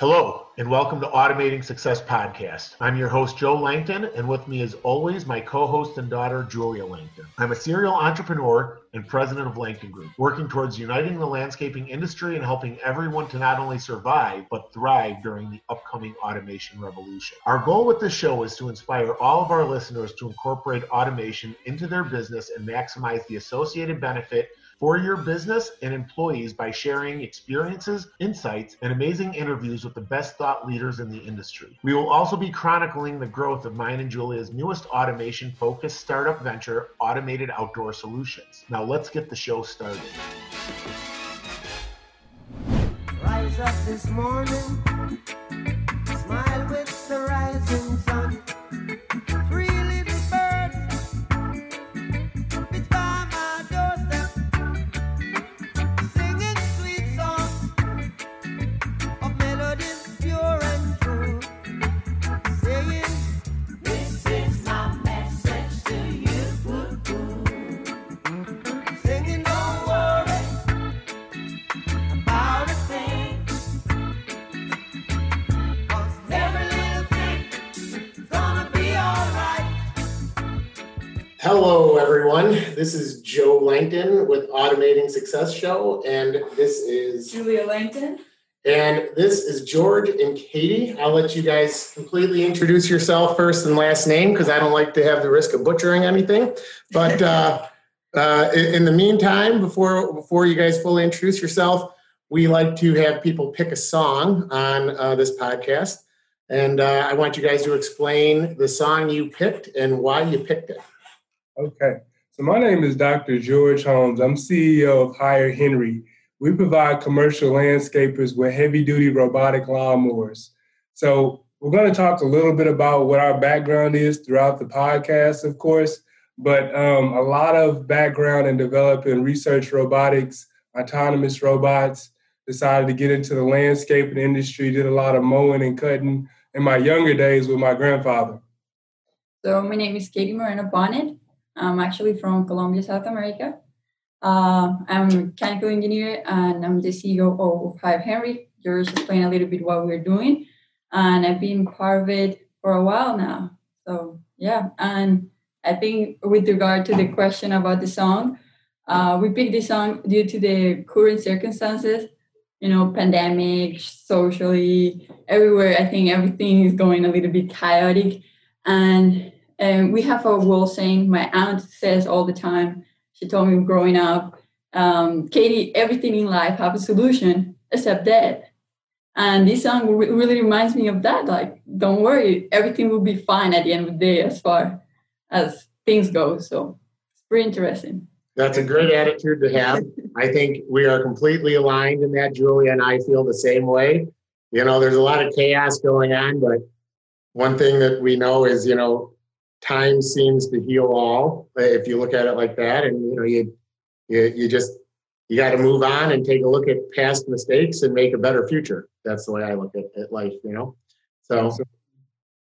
Hello, and welcome to Automating Success Podcast. I'm your host, Joe Langton, and with me, as always, my co host and daughter, Julia Langton. I'm a serial entrepreneur and president of Langton Group, working towards uniting the landscaping industry and helping everyone to not only survive, but thrive during the upcoming automation revolution. Our goal with this show is to inspire all of our listeners to incorporate automation into their business and maximize the associated benefit for your business and employees by sharing experiences, insights, and amazing interviews with the best thought leaders in the industry. We will also be chronicling the growth of mine and Julia's newest automation focused startup venture, Automated Outdoor Solutions. Now let's get the show started. Rise up this morning, everyone. This is Joe Langton with Automating Success Show, and this is Julia Langton. And this is George and Katie. I'll let you guys completely introduce yourself first and last name because I don't like to have the risk of butchering anything. But uh, uh, in the meantime, before before you guys fully introduce yourself, we like to have people pick a song on uh, this podcast, and uh, I want you guys to explain the song you picked and why you picked it. Okay. So my name is Dr. George Holmes. I'm CEO of Hire Henry. We provide commercial landscapers with heavy duty robotic lawnmowers. So we're going to talk a little bit about what our background is throughout the podcast, of course, but um, a lot of background in developing research robotics, autonomous robots, decided to get into the landscaping industry, did a lot of mowing and cutting in my younger days with my grandfather. So my name is Katie Moreno Bonnet. I'm actually from Colombia, South America. Uh, I'm a mechanical engineer and I'm the CEO of Hire Henry. Just explain a little bit what we're doing. And I've been part of it for a while now. So, yeah. And I think with regard to the question about the song, uh, we picked this song due to the current circumstances, you know, pandemic, socially, everywhere. I think everything is going a little bit chaotic. And and we have a wall saying my aunt says all the time. She told me growing up, um, Katie, everything in life have a solution except death. And this song really reminds me of that. Like, don't worry, everything will be fine at the end of the day as far as things go. So it's pretty interesting. That's a great attitude to have. I think we are completely aligned in that. Julia and I feel the same way. You know, there's a lot of chaos going on, but one thing that we know is, you know, time seems to heal all if you look at it like that and you know you you, you just you got to move on and take a look at past mistakes and make a better future. That's the way i look at, at life you know? So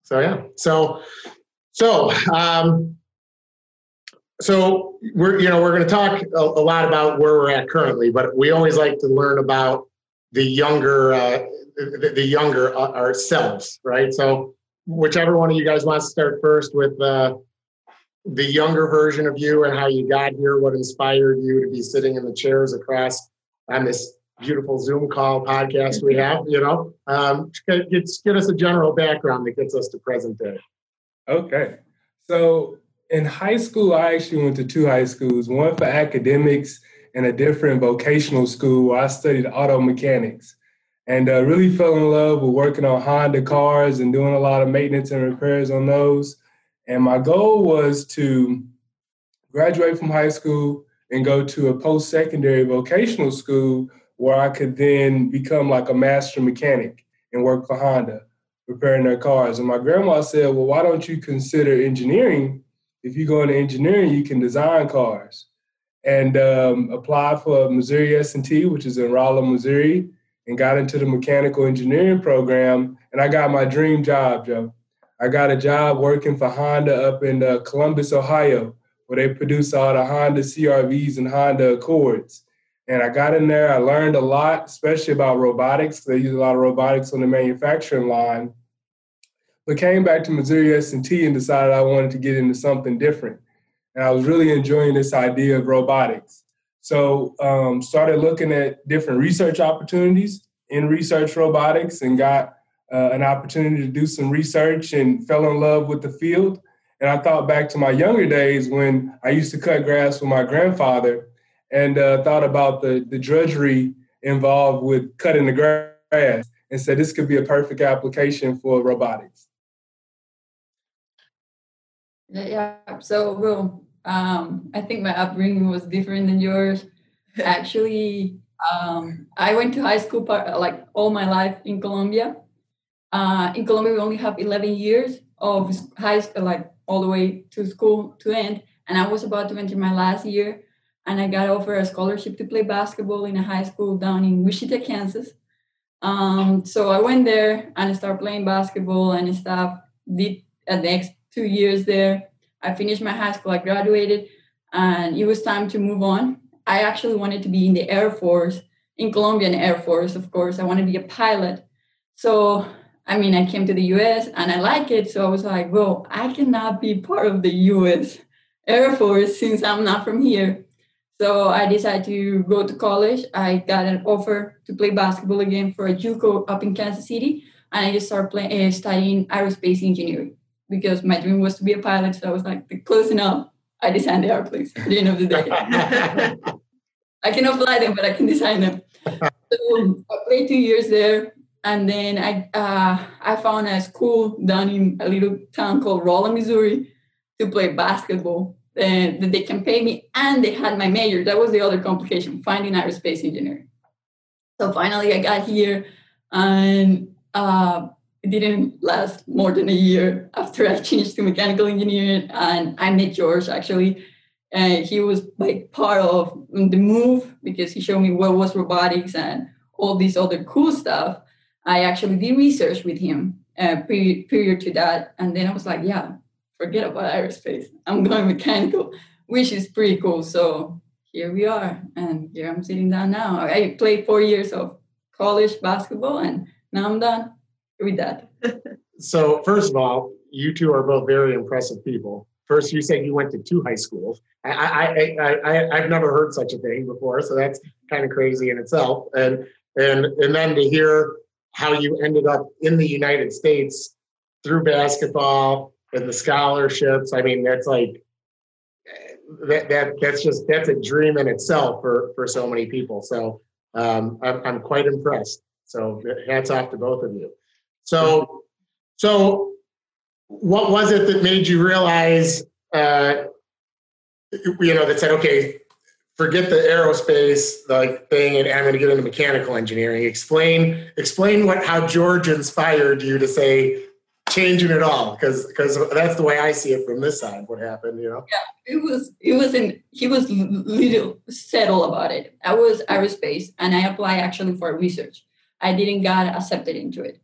so yeah. So so um so we're you know we're going to talk a, a, lot about where we're at currently but we always like to learn about the younger uh, the, the younger uh, ourselves right? So whichever one of you guys wants to start first with uh, the younger version of you and how you got here, what inspired you to be sitting in the chairs across on this beautiful Zoom call podcast we have, you know, um, get, get us a general background that gets us to present day. Okay. So in high school, I actually went to two high schools, one for academics and a different vocational school where I studied auto mechanics and uh, really fell in love with working on Honda cars and doing a lot of maintenance and repairs on those. And my goal was to graduate from high school and go to a post secondary vocational school where I could then become like a master mechanic and work for Honda, repairing their cars. And my grandma said, Well, why don't you consider engineering? If you go into engineering, you can design cars. And um, applied for Missouri S&T, which is in Rolla, Missouri and got into the mechanical engineering program. And I got my dream job, Joe. I got a job working for Honda up in uh, Columbus, Ohio, where they produce all the Honda CRVs and Honda Accords. And I got in there, I learned a lot, especially about robotics. They use a lot of robotics on the manufacturing line. But came back to Missouri S&T and decided I wanted to get into something different. And I was really enjoying this idea of robotics. So um, started looking at different research opportunities in research robotics and got uh, an opportunity to do some research and fell in love with the field. And I thought back to my younger days when I used to cut grass with my grandfather and uh, thought about the, the drudgery involved with cutting the grass and said this could be a perfect application for robotics. Yeah, so well, um, I think my upbringing was different than yours. Actually, um, I went to high school part, like all my life in Colombia. Uh, in Colombia, we only have 11 years of high school, like all the way to school to end. And I was about to enter my last year, and I got offered a scholarship to play basketball in a high school down in Wichita, Kansas. Um, so I went there and I started playing basketball and stuff. Did the next two years there. I finished my high school, I graduated, and it was time to move on. I actually wanted to be in the Air Force, in Colombian Air Force, of course. I wanted to be a pilot. So I mean, I came to the US and I like it. So I was like, well, I cannot be part of the US Air Force since I'm not from here. So I decided to go to college. I got an offer to play basketball again for a JUCO up in Kansas City. And I just started playing, uh, studying aerospace engineering because my dream was to be a pilot. So I was like, close enough. I design the airplanes at the end of the day. I cannot fly them, but I can design them. So I played two years there and then I uh, I found a school down in a little town called Rolla, Missouri, to play basketball. And they can pay me, and they had my major. That was the other complication: finding aerospace engineering. So finally, I got here, and uh, it didn't last more than a year after I changed to mechanical engineering. And I met George actually, and he was like part of the move because he showed me what was robotics and all this other cool stuff I actually did research with him uh, prior to that. And then I was like, yeah, forget about aerospace. I'm going mechanical, which is pretty cool. So here we are. And here I'm sitting down now. I played four years of college basketball and now I'm done with that. so, first of all, you two are both very impressive people. First, you said you went to two high schools. I, I, I, I, I've never heard such a thing before, so that's kind of crazy in itself. And and and then to hear how you ended up in the United States through basketball and the scholarships. I mean, that's like that, that that's just that's a dream in itself for for so many people. So um, I'm I'm quite impressed. So hats off to both of you. So so what was it that made you realize uh, you know that said okay forget the aerospace like thing and I'm going to get into mechanical engineering. Explain explain what how George inspired you to say changing it all because because that's the way I see it from this side. What happened, you know? Yeah, it was it wasn't he was little settled about it. I was aerospace and I applied actually for research. I didn't get accepted into it.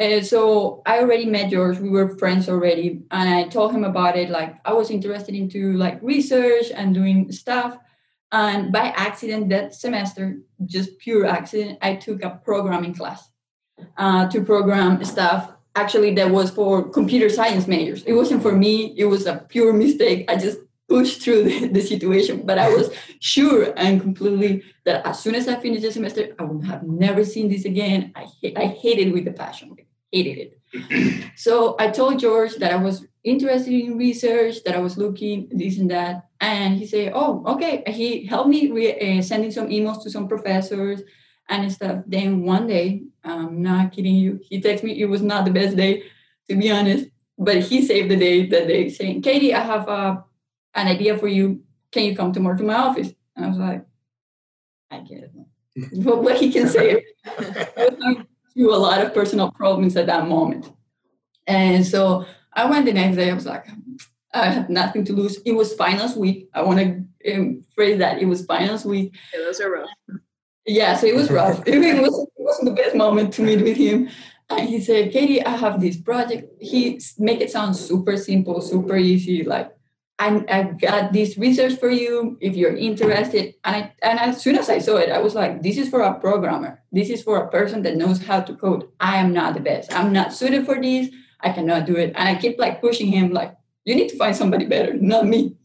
And so I already met George. We were friends already, and I told him about it. Like I was interested into like research and doing stuff and by accident, that semester, just pure accident, I took a programming class uh, to program stuff. Actually, that was for computer science majors. It wasn't for me. It was a pure mistake. I just pushed through the, the situation. But I was sure and completely that as soon as I finished the semester, I would have never seen this again. I, I hated it with a passion. Hated it. so I told George that I was interested in research, that I was looking this and that. And he said, "Oh, okay." He helped me re- uh, sending some emails to some professors and stuff. Then one day, I'm not kidding you, he texted me. It was not the best day, to be honest, but he saved the day that day, saying, "Katie, I have uh, an idea for you. Can you come tomorrow to my office?" And I was like, "I get it." but what he can say, through a lot of personal problems at that moment, and so I went the next day. I was like, I have nothing to lose. It was finals week. I want to um, phrase that. It was finals week. Yeah, those are rough. Yeah, so it was rough. it, was, it wasn't the best moment to meet with him. And he said, Katie, I have this project. He make it sound super simple, super easy. Like I, I got this research for you if you're interested. And, I, and as soon as I saw it, I was like, this is for a programmer. This is for a person that knows how to code. I am not the best. I'm not suited for this. I cannot do it. And I keep like pushing him, like, you need to find somebody better, not me.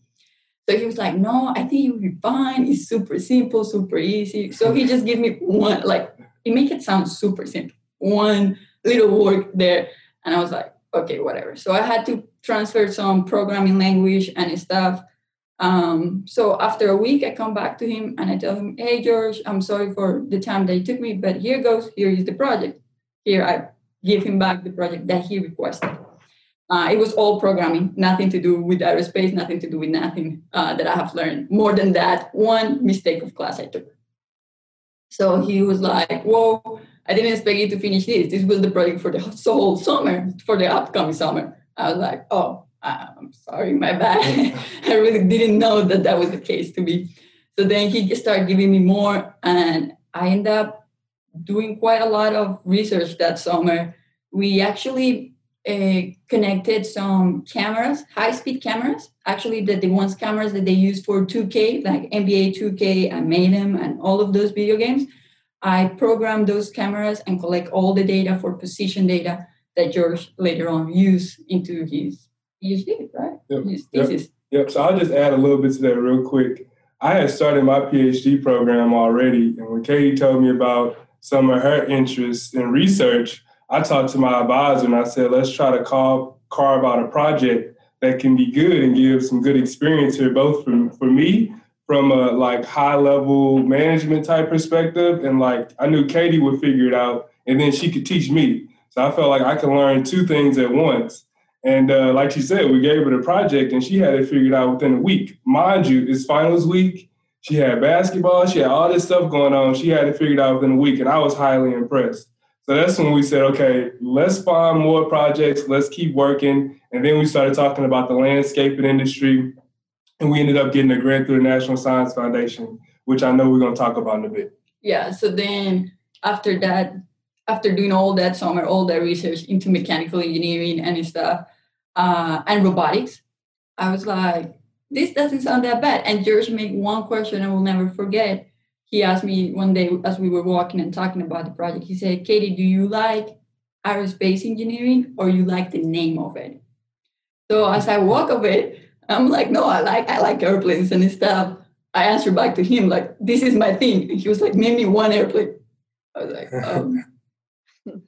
So he was like, no, I think you'll be fine. It's super simple, super easy. So he just gave me one, like, he make it sound super simple. One little work there. And I was like, okay, whatever. So I had to transfer some programming language and stuff. Um, so after a week, I come back to him and I tell him, hey, George, I'm sorry for the time that it took me, but here goes, here is the project. Here I give him back the project that he requested. Uh, it was all programming, nothing to do with aerospace, nothing to do with nothing uh, that I have learned. More than that, one mistake of class I took. So he was like, whoa, I didn't expect you to finish this. This was the project for the whole summer, for the upcoming summer. I was like, oh, I'm sorry, my bad. I really didn't know that that was the case to me. So then he just started giving me more, and I ended up doing quite a lot of research that summer. We actually uh, connected some cameras, high-speed cameras, actually the, the ones cameras that they use for 2K, like NBA 2K and Madden and all of those video games I program those cameras and collect all the data for position data that George later on used into his PhD, right? Yep. His thesis. Yep. yep. So I'll just add a little bit to that real quick. I had started my PhD program already, and when Katie told me about some of her interests in research, I talked to my advisor and I said, let's try to call, carve out a project that can be good and give some good experience here, both for, for me from a like high level management type perspective and like i knew katie would figure it out and then she could teach me. So i felt like i could learn two things at once. And uh, like she said we gave her the project and she had it figured out within a week. Mind you it's finals week. She had basketball. She had all this stuff going on. She had it figured out within a week and i was highly impressed. So that's when we said okay let's find more projects. Let's keep working. And then we started talking about the landscaping industry and we ended up getting a grant through the National Science Foundation, which I know we're going to talk about in a bit. Yeah. So then after that, after doing all that summer, all that research into mechanical engineering and stuff, uh, and robotics, I was like, this doesn't sound that bad. And George made one question I will never forget. He asked me one day as we were walking and talking about the project, he said, Katie, do you like aerospace engineering or you like the name of it? So as I walk of it, I'm like, no, I like I like airplanes and stuff. I answered back to him like, this is my thing. And he was like, name me one airplane. I was like, um.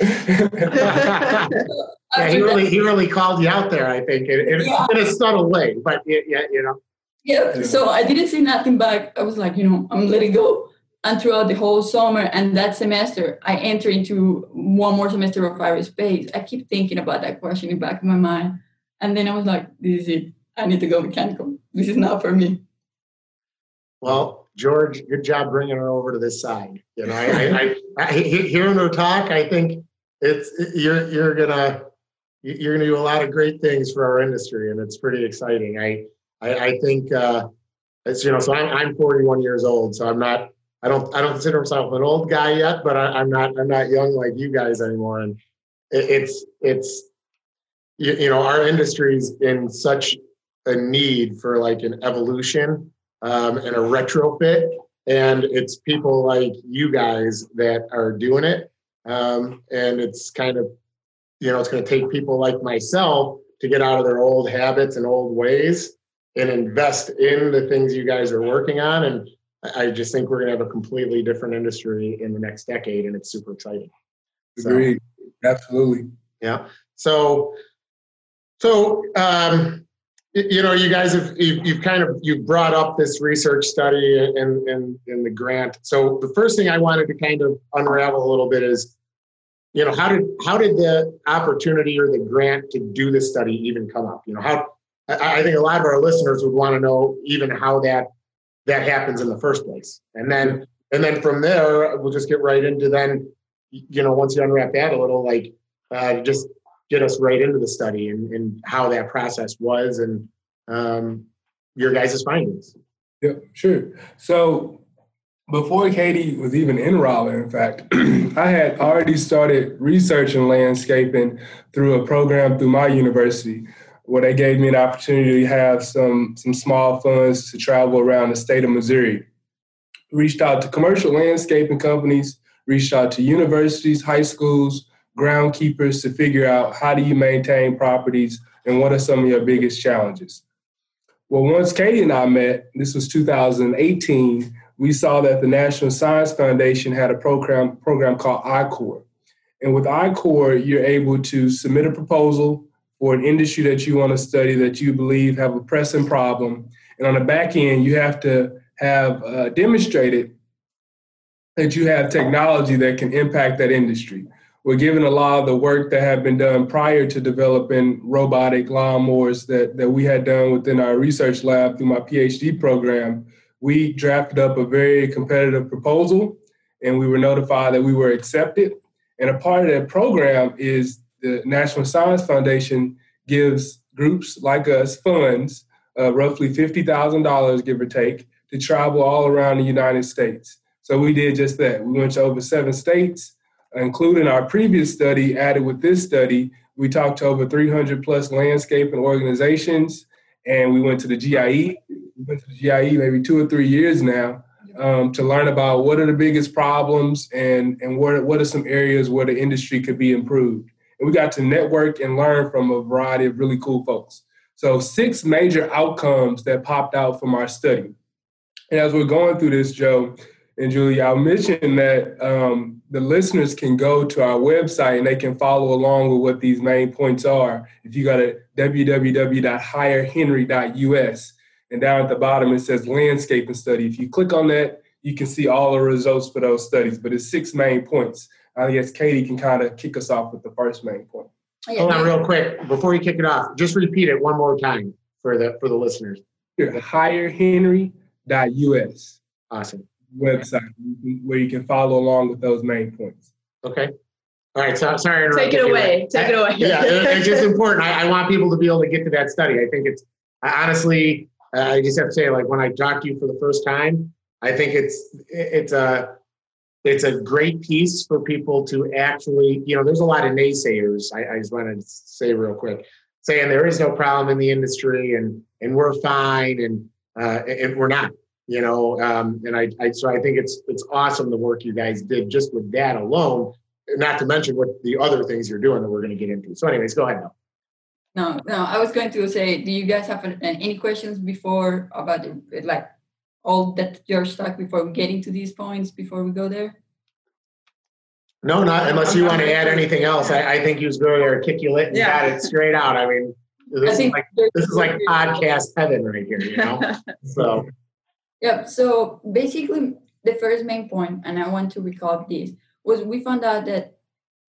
yeah, he really he really called you out there. I think in, in, yeah. in a subtle way, but yeah, you know. Yeah. So I didn't say nothing back. I was like, you know, I'm letting go. And throughout the whole summer and that semester, I entered into one more semester of aerospace. I keep thinking about that question in the back of my mind. And then I was like, this is it. I need to go mechanical. This is not for me. Well, George, good job bringing her over to this side. You know, I, I, I, I hearing her talk, I think it's you're you're gonna you're gonna do a lot of great things for our industry, and it's pretty exciting. I I, I think uh, it's you know, so I'm I'm 41 years old, so I'm not I don't I don't consider myself an old guy yet, but I, am not I'm not young like you guys anymore, and it, it's it's you, you know our industry's in such a need for like an evolution um, and a retrofit and it's people like you guys that are doing it. Um, and it's kind of you know it's going to take people like myself to get out of their old habits and old ways and invest in the things you guys are working on and i just think we're going to have a completely different industry in the next decade and it's super exciting. Agreed. Absolutely. Yeah. So so, um, you know, you guys have you've, you've, kind of you've brought up this research study and in, in the grant. So the first thing I wanted to kind of unravel a little bit is, you know, how did how did the opportunity or the grant to do this study even come up? You know, how I, I think a lot of our listeners would want to know even how that that happens in the first place, and then and then from there we'll just get right into then, you know, once you unwrap that a little, like uh, just get us right into the study and, and how that process was and um, your guys' findings. Yeah, sure. So before Katie was even in Rolla, in fact, I had already started researching landscaping through a program through my university. where they gave me an opportunity to have some some small funds to travel around the state of Missouri. Reached out to commercial landscaping companies, reached out to universities, high schools, groundkeepers to figure out how do you maintain properties and what are some of your biggest challenges. Well, once Katie and I met, this was 2018, we saw that the National Science Foundation had a program program called I-Corps. And with I-Corps, you're able to submit a proposal for an industry that you want to study that you believe have a pressing problem. And on the back end, you have to have uh, demonstrated that you have technology that can impact that industry. We're given a lot of the work that had been done prior to developing robotic lawnmowers that, that we had done within our research lab through my PhD program. We drafted up a very competitive proposal and we were notified that we were accepted. And a part of that program is the National Science Foundation gives groups like us funds, uh, roughly $50,000, give or take, to travel all around the United States. So we did just that. We went to over seven states, including our previous study, added with this study. We talked to over 300 plus landscaping organizations, and we went to the GIE. We went to the GIE maybe two or three years now um, to learn about what are the biggest problems and, and what, what are some areas where the industry could be improved. And we got to network and learn from a variety of really cool folks. So, six major outcomes that popped out from our study. And as we're going through this, Joe and Julie, I'll mention that um, the listeners can go to our website and they can follow along with what these main points are. If you go to www.hirehenry.us, and down at the bottom it says landscaping study. If you click on that, you can see all the results for those studies. But it's six main points. I guess Katie can kind of kick us off with the first main point. Hold on, real quick before you kick it off. Just repeat it one more time for the for the listeners. Here, hirehenry.us. Awesome. Website where you can follow along with those main points. Okay. All right. So sorry. Take it away. Take it away. yeah, it's just important. I, I, want people to be able to get to that study. I think it's I honestly, uh, I just have to say, like when I talked to you for the first time, I think it's it's a it's a great piece for people to actually, you know, there's a lot of naysayers. I, I just want to say real quick, saying there is no problem in the industry and and we're fine and uh, and we're not, you know. Um, and I, I so I think it's it's awesome the work you guys did just with that alone, not to mention what the other things you're doing that we're going to get into. So, anyways, go ahead now. No, no, I was going to say, do you guys have any questions before about like all that you're stuck before getting to these points before we go there? No, not unless you want to add anything else. I, I think you was very articulate and yeah. got it straight out. I mean, this I is like this is like podcast heaven right here, you know. so. Yep. So basically, the first main point, and I want to recall this, was we found out that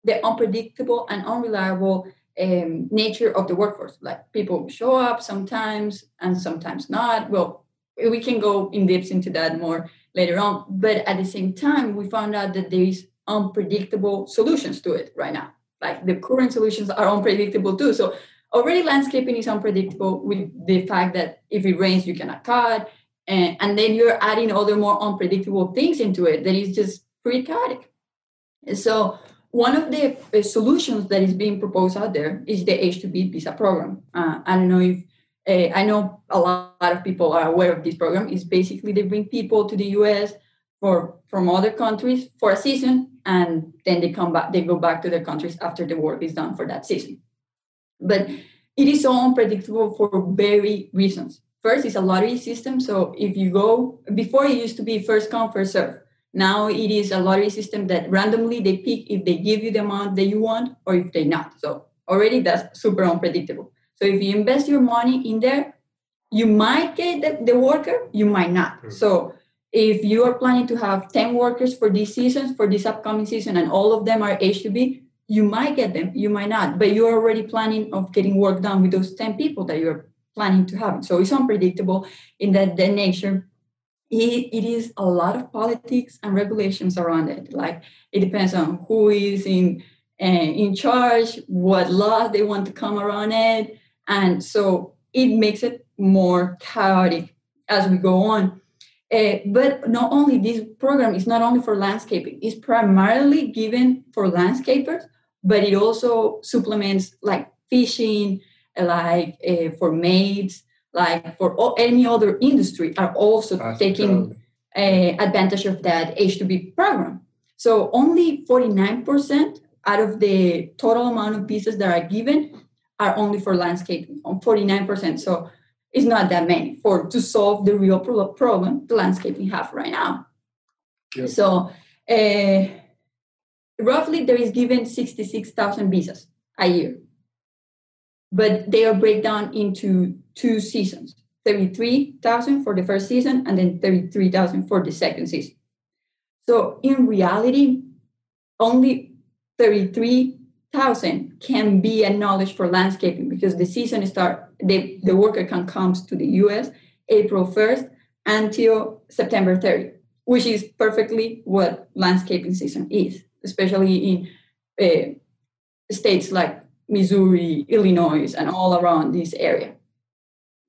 the unpredictable and unreliable um, nature of the workforce. Like people show up sometimes and sometimes not. Well, we can go in depth into that more later on. But at the same time, we found out that there is unpredictable solutions to it right now. Like the current solutions are unpredictable too. So already landscaping is unpredictable with the fact that if it rains, you cannot cut. And, and then you're adding other more unpredictable things into it that is just pretty chaotic. So one of the uh, solutions that is being proposed out there is the H2B visa program. Uh, I don't know if uh, I know a lot of people are aware of this program. It's basically they bring people to the U.S. for from other countries for a season, and then they come back. They go back to their countries after the work is done for that season. But it is so unpredictable for very reasons. First, it's a lottery system. So if you go before, it used to be first come first serve. Now it is a lottery system that randomly they pick if they give you the amount that you want or if they not. So already that's super unpredictable. So if you invest your money in there, you might get the, the worker, you might not. Mm-hmm. So if you are planning to have 10 workers for this season, for this upcoming season, and all of them are H2B, you might get them, you might not, but you're already planning of getting work done with those 10 people that you're planning to have. So it's unpredictable in that, that nature. It, it is a lot of politics and regulations around it. Like it depends on who is in uh, in charge, what laws they want to come around it, and so it makes it more chaotic as we go on. Uh, but not only this program is not only for landscaping, it's primarily given for landscapers, but it also supplements like fishing, like uh, for maids, like for all, any other industry, are also taking uh, advantage of that H2B program. So only 49% out of the total amount of visas that are given are only for landscaping, 49%. So it's not that many for to solve the real problem the landscaping have right now. Yep. So uh, roughly there is given 66,000 visas a year, but they are breakdown into two seasons, 33,000 for the first season and then 33,000 for the second season. So in reality, only 33,000 can be acknowledged for landscaping because the season start, the, the worker can come to the US April 1st until September 30, which is perfectly what landscaping season is, especially in uh, states like Missouri, Illinois, and all around this area.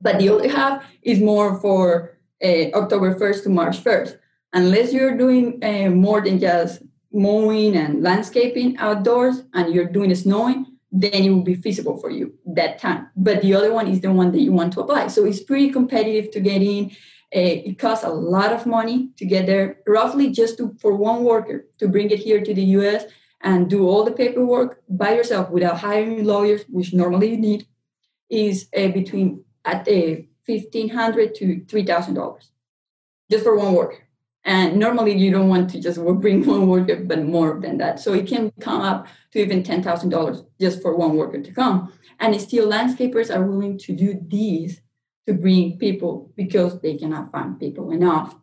But the other half is more for uh, October 1st to March 1st unless you're doing uh, more than just mowing and landscaping outdoors and you're doing snowing then it will be feasible for you that time. But the other one is the one that you want to apply. So it's pretty competitive to get in. Uh, it costs a lot of money to get there roughly just to, for one worker to bring it here to the us and do all the paperwork by yourself without hiring lawyers which normally you need is uh, between at uh, 1500 to $3000 just for one worker and normally you don't want to just bring one worker, but more than that. So it can come up to even $10,000 just for one worker to come. And still landscapers are willing to do these to bring people because they cannot find people enough.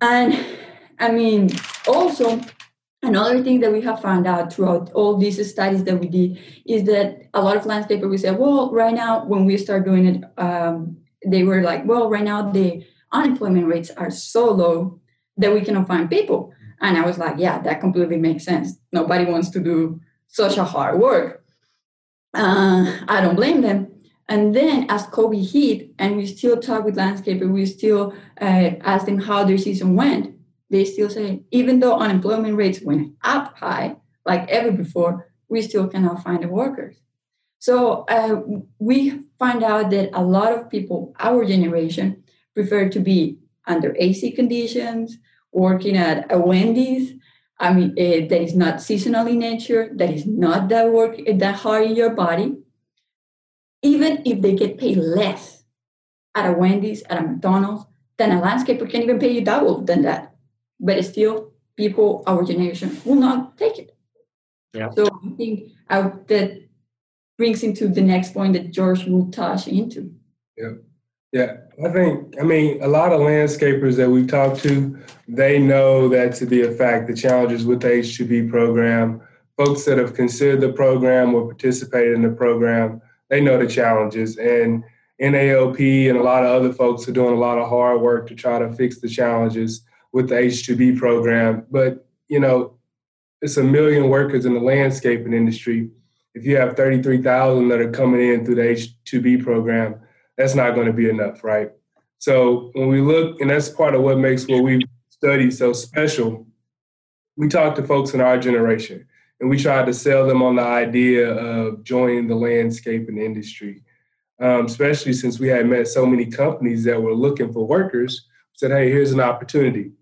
And I mean, also, another thing that we have found out throughout all these studies that we did is that a lot of landscapers we said, well, right now when we start doing it, um, they were like, well, right now the unemployment rates are so low that we cannot find people. And I was like, yeah, that completely makes sense. Nobody wants to do such a hard work. Uh, I don't blame them. And then as COVID hit, and we still talk with landscapers, we still uh, ask them how their season went. They still say, even though unemployment rates went up high, like ever before, we still cannot find the workers. So uh, we find out that a lot of people, our generation, prefer to be under AC conditions, working at a Wendy's. I mean, uh, that is not seasonal in nature, that is not that work that hard in your body. Even if they get paid less at a Wendy's, at a McDonald's, then a landscaper can even pay you double than that. But still, people, our generation, will not take it. Yeah. So I think I, that brings into the next point that George will touch into. Yeah. Yeah, I think, I mean, a lot of landscapers that we've talked to, they know that to be a fact, the challenges with the H2B program, folks that have considered the program or participated in the program, they know the challenges. And NALP and a lot of other folks are doing a lot of hard work to try to fix the challenges with the H2B program. But, you know, it's a million workers in the landscaping industry. If you have 33,000 that are coming in through the H2B program, that's not going to be enough, right? So when we look, and that's part of what makes what we study so special, we talk to folks in our generation and we try to sell them on the idea of joining the landscaping industry, um, especially since we had met so many companies that were looking for workers. Said, hey, here's an opportunity.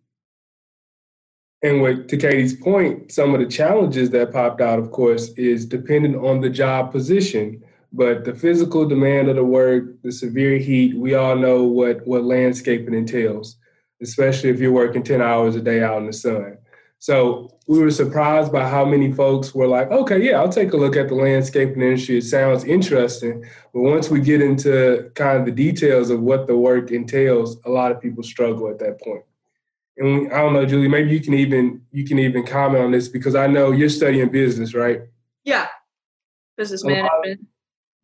And with, to Katie's point, some of the challenges that popped out, of course, is dependent on the job position. But the physical demand of the work, the severe heat, we all know what, what landscaping entails, especially if you're working 10 hours a day out in the sun. So we were surprised by how many folks were like, okay, yeah, I'll take a look at the landscaping industry. It sounds interesting. But once we get into kind of the details of what the work entails, a lot of people struggle at that point. And we, I don't know, Julie, maybe you can even you can even comment on this because I know you're studying business, right? Yeah. Business management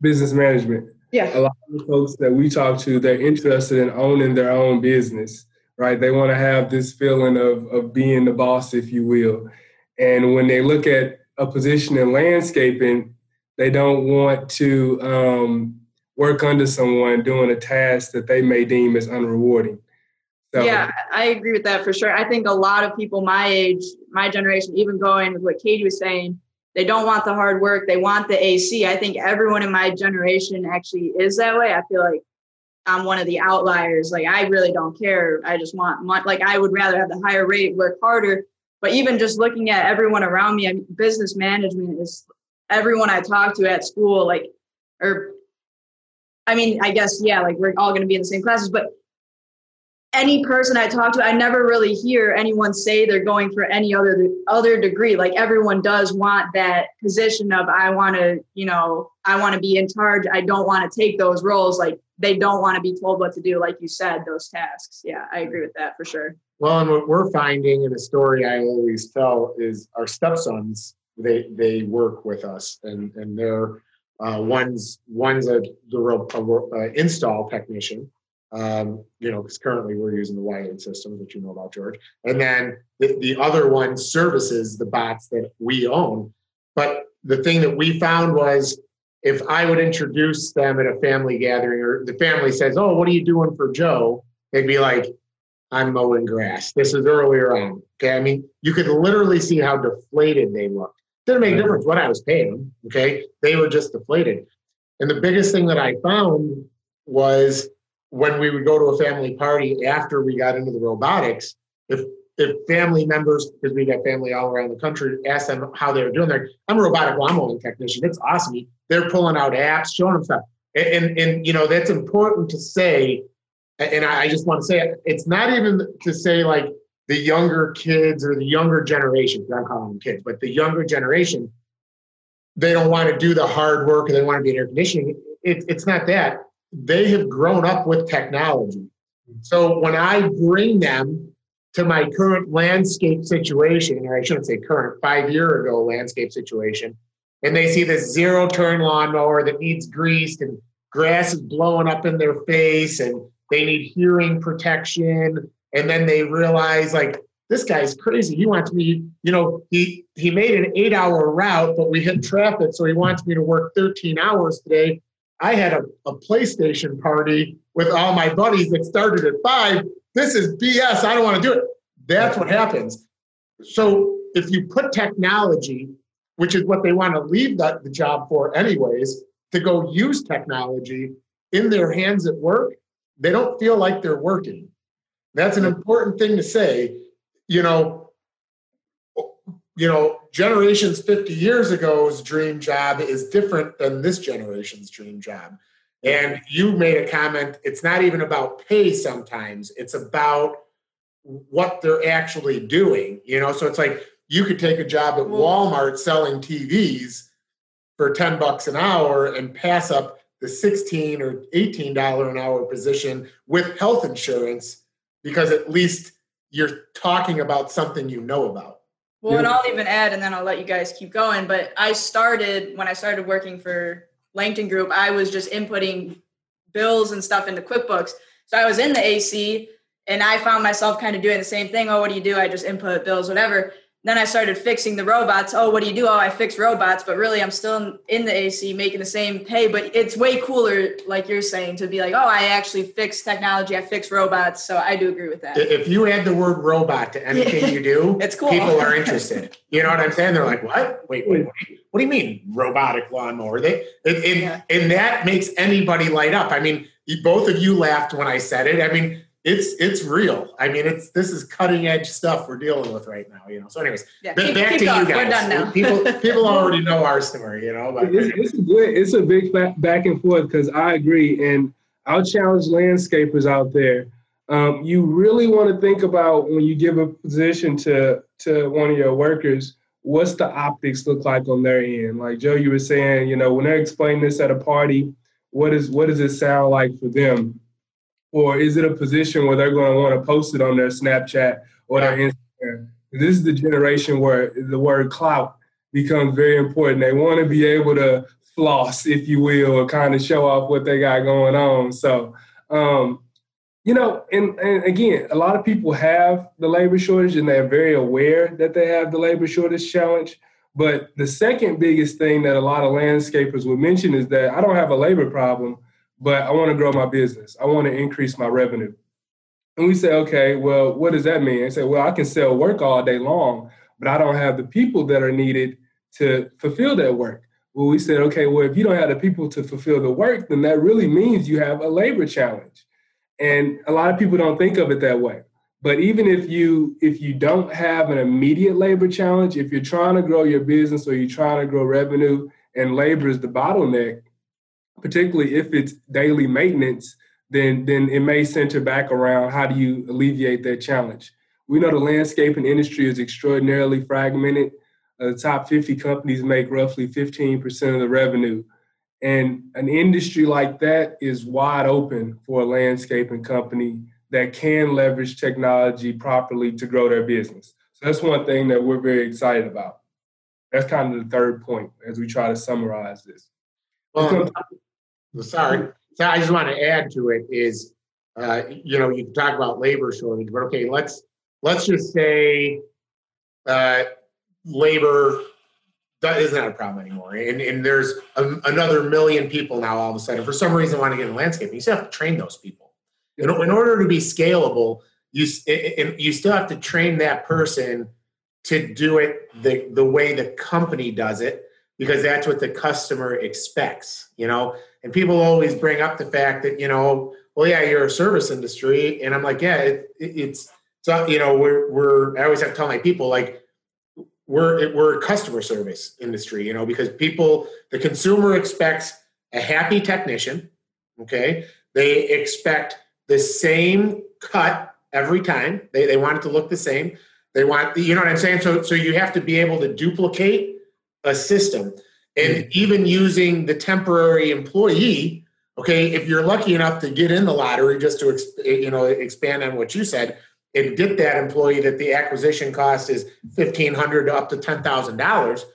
business management. Yeah. A lot of the folks that we talk to, they're interested in owning their own business, right? They want to have this feeling of, of being the boss, if you will. And when they look at a position in landscaping, they don't want to um, work under someone doing a task that they may deem as unrewarding. So, yeah, I agree with that for sure. I think a lot of people my age, my generation, even going with what Katie was saying, they don't want the hard work. They want the AC. I think everyone in my generation actually is that way. I feel like I'm one of the outliers. Like I really don't care. I just want. Like I would rather have the higher rate, work harder. But even just looking at everyone around me, I mean, business management is everyone I talk to at school, like, or I mean, I guess, yeah, like we're all going to be in the same classes, but any person I talk to, I never really hear anyone say they're going for any other other degree. Like everyone does want that position of I want to, you know, I want to be in charge. I don't want to take those roles. Like they don't want to be told what to do, like you said, those tasks. Yeah, I agree with that for sure. Well, and what we're finding in a story I always tell is our stepsons. They they work with us, and and they're uh, one's one's a the a, a install technician um, you know, because currently we're using the wiring systems, which you know about, George. And then the, the other one services the bots that we own. But the thing that we found was if I would introduce them at a family gathering or the family says, Oh, what are you doing for Joe? They'd be like, I'm mowing grass. This is earlier on. Okay. I mean, you could literally see how deflated they looked. Didn't make a difference what I was paying them. Okay. They were just deflated. And the biggest thing that I found was when we would go to a family party after we got into the robotics, if if family members, because we got family all around the country, ask them how they were doing there. I'm a robotic lawn mowing technician. It's awesome. They're pulling out apps, showing them stuff. And, and, and you know, that's important to say. And I, just want to say it's not even to say like the younger kids or the younger generation, I'm calling them kids, but the younger generation, they don't want to do the hard work or they want to be in air conditioning. It, it's not that they have grown up with technology. So when I bring them to my current landscape situation, or I shouldn't say current, five year ago landscape situation, and they see this zero turn lawnmower that needs greased and grass is blowing up in their face and they need hearing protection. And then they realize, like, this guy's crazy. He wants me, you know, he he made an eight hour route, but we hit traffic, so he wants me to work 13 hours today. I had a, a PlayStation party with all my buddies that started at five. This is BS. I don't want to do it. That's what happens. So if you put technology, which is what they want to leave that, the job for anyways, to go use technology in their hands at work, they don't feel like they're working. That's an important thing to say. You know, you know, generations 50 years ago's dream job is different than this generation's dream job. And you made a comment, it's not even about pay sometimes, it's about what they're actually doing. You know, so it's like you could take a job at Walmart selling TVs for 10 bucks an hour and pass up the 16 or 18 dollar an hour position with health insurance because at least you're talking about something you know about. Well, and I'll even add, and then I'll let you guys keep going. But I started when I started working for Langton Group, I was just inputting bills and stuff into QuickBooks. So I was in the AC and I found myself kind of doing the same thing. Oh, what do you do? I just input bills, whatever. Then I started fixing the robots. Oh, what do you do? Oh, I fix robots, but really I'm still in the AC making the same pay. But it's way cooler, like you're saying, to be like, oh, I actually fix technology, I fix robots. So I do agree with that. If you add the word robot to anything you do, it's cool. People are interested. You know what I'm saying? They're like, what? Wait, wait, wait. What do you mean robotic lawnmower? They and, yeah. and that makes anybody light up. I mean, both of you laughed when I said it. I mean, it's it's real. I mean, it's this is cutting edge stuff we're dealing with right now. You know. So, anyways, yeah, keep, back keep to going. you guys. We're done now. people people already know our story. You know. But it's, it's a good. It's a big back and forth because I agree, and I'll challenge landscapers out there. Um, you really want to think about when you give a position to to one of your workers. What's the optics look like on their end? Like Joe, you were saying, you know, when they're explaining this at a party, what is what does it sound like for them? Or is it a position where they're going to want to post it on their Snapchat or their Instagram? This is the generation where the word clout becomes very important. They want to be able to floss, if you will, or kind of show off what they got going on. So, um, you know, and, and again, a lot of people have the labor shortage and they're very aware that they have the labor shortage challenge. But the second biggest thing that a lot of landscapers would mention is that I don't have a labor problem but I want to grow my business. I want to increase my revenue. And we say, okay, well, what does that mean? I say, well, I can sell work all day long, but I don't have the people that are needed to fulfill that work. Well, we said, okay, well, if you don't have the people to fulfill the work, then that really means you have a labor challenge. And a lot of people don't think of it that way. But even if you if you don't have an immediate labor challenge, if you're trying to grow your business or you're trying to grow revenue and labor is the bottleneck, particularly if it's daily maintenance, then then it may center back around how do you alleviate that challenge. We know the landscaping industry is extraordinarily fragmented. Uh, the top 50 companies make roughly 15% of the revenue. And an industry like that is wide open for a landscaping company that can leverage technology properly to grow their business. So that's one thing that we're very excited about. That's kind of the third point as we try to summarize this. Well, sorry. So I just want to add to it is, uh, you know, you talk about labor shortage, but okay, let's let's just say uh, labor that is not a problem anymore, and and there's a, another million people now all of a sudden for some reason want to get in landscaping. You still have to train those people. In, in order to be scalable, you you still have to train that person to do it the the way the company does it because that's what the customer expects. You know, and people always bring up the fact that you know, well, yeah, you're a service industry, and I'm like, yeah, it, it, it's so you know, we're we're I always have to tell my people like we're we're a customer service industry, you know, because people the consumer expects a happy technician, okay? They expect the same cut every time. They, they want it to look the same. They want, you know what I'm saying? So, so you have to be able to duplicate a system. And mm-hmm. even using the temporary employee, okay, if you're lucky enough to get in the lottery, just to you know expand on what you said, and get that employee that the acquisition cost is fifteen hundred to up to ten thousand dollars,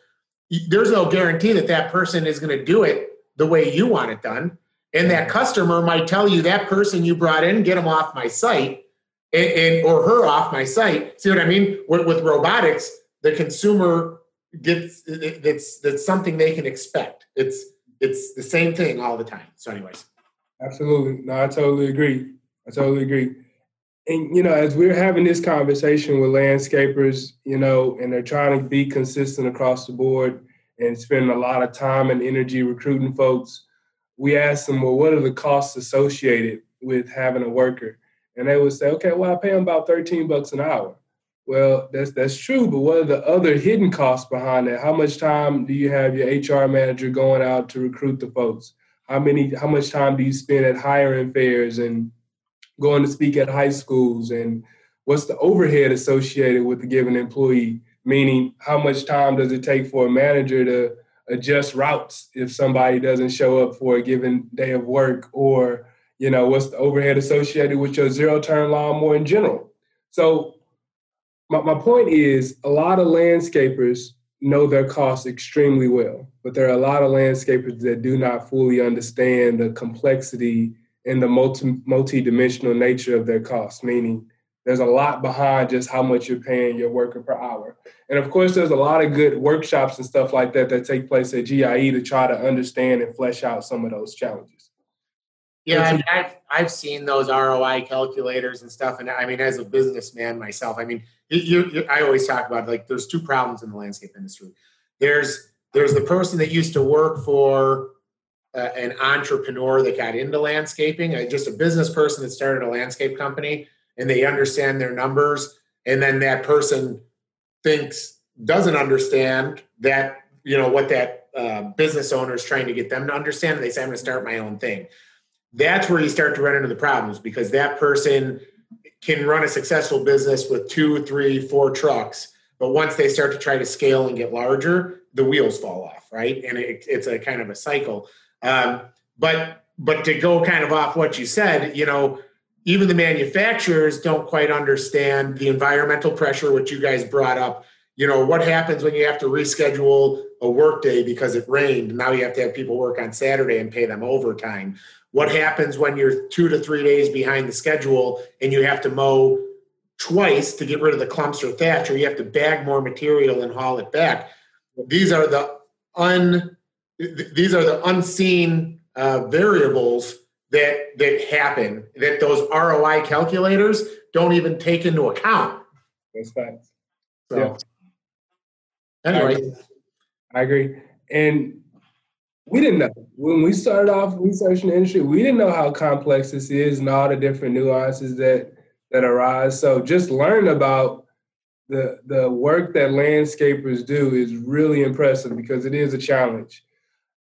there's no guarantee that that person is going to do it the way you want it done. And that customer might tell you that person you brought in, get them off my site, and, and or her off my site. See what I mean? With, with robotics, the consumer gets that's that's something they can expect. It's it's the same thing all the time. So, anyways. Absolutely. No, I totally agree. I totally agree. And you know, as we're having this conversation with landscapers, you know, and they're trying to be consistent across the board and spend a lot of time and energy recruiting folks we asked them, well, what are the costs associated with having a worker? And they would say, okay, well, I pay them about 13 bucks an hour. Well, that's that's true, but what are the other hidden costs behind that? How much time do you have your HR manager going out to recruit the folks? How many how much time do you spend at hiring fairs and going to speak at high schools and what's the overhead associated with the given employee? Meaning how much time does it take for a manager to adjust routes if somebody doesn't show up for a given day of work or you know what's the overhead associated with your zero turn lawnmower in general so my, my point is a lot of landscapers know their costs extremely well but there are a lot of landscapers that do not fully understand the complexity and the multi multi-dimensional nature of their costs meaning there's a lot behind just how much you're paying your worker per hour. And of course, there's a lot of good workshops and stuff like that that take place at GIE to try to understand and flesh out some of those challenges. Yeah, I mean, I've I've seen those ROI calculators and stuff, and I mean, as a businessman myself, I mean, you, you, I always talk about like there's two problems in the landscape industry. There's there's the person that used to work for uh, an entrepreneur that got into landscaping, uh, just a business person that started a landscape company, and they understand their numbers and then that person thinks doesn't understand that you know what that uh, business owner is trying to get them to understand and they say i'm going to start my own thing that's where you start to run into the problems because that person can run a successful business with two three four trucks but once they start to try to scale and get larger the wheels fall off right and it, it's a kind of a cycle um, but but to go kind of off what you said you know even the manufacturers don't quite understand the environmental pressure, which you guys brought up. You know, what happens when you have to reschedule a workday because it rained? Now you have to have people work on Saturday and pay them overtime. What happens when you're two to three days behind the schedule and you have to mow twice to get rid of the clumps or thatch, or you have to bag more material and haul it back? These are the un these are the unseen uh, variables that that happen that those ROI calculators don't even take into account. That's facts. So, yeah. anyway, I agree. And we didn't know when we started off researching the industry. We didn't know how complex this is and all the different nuances that that arise. So just learn about the the work that landscapers do is really impressive because it is a challenge.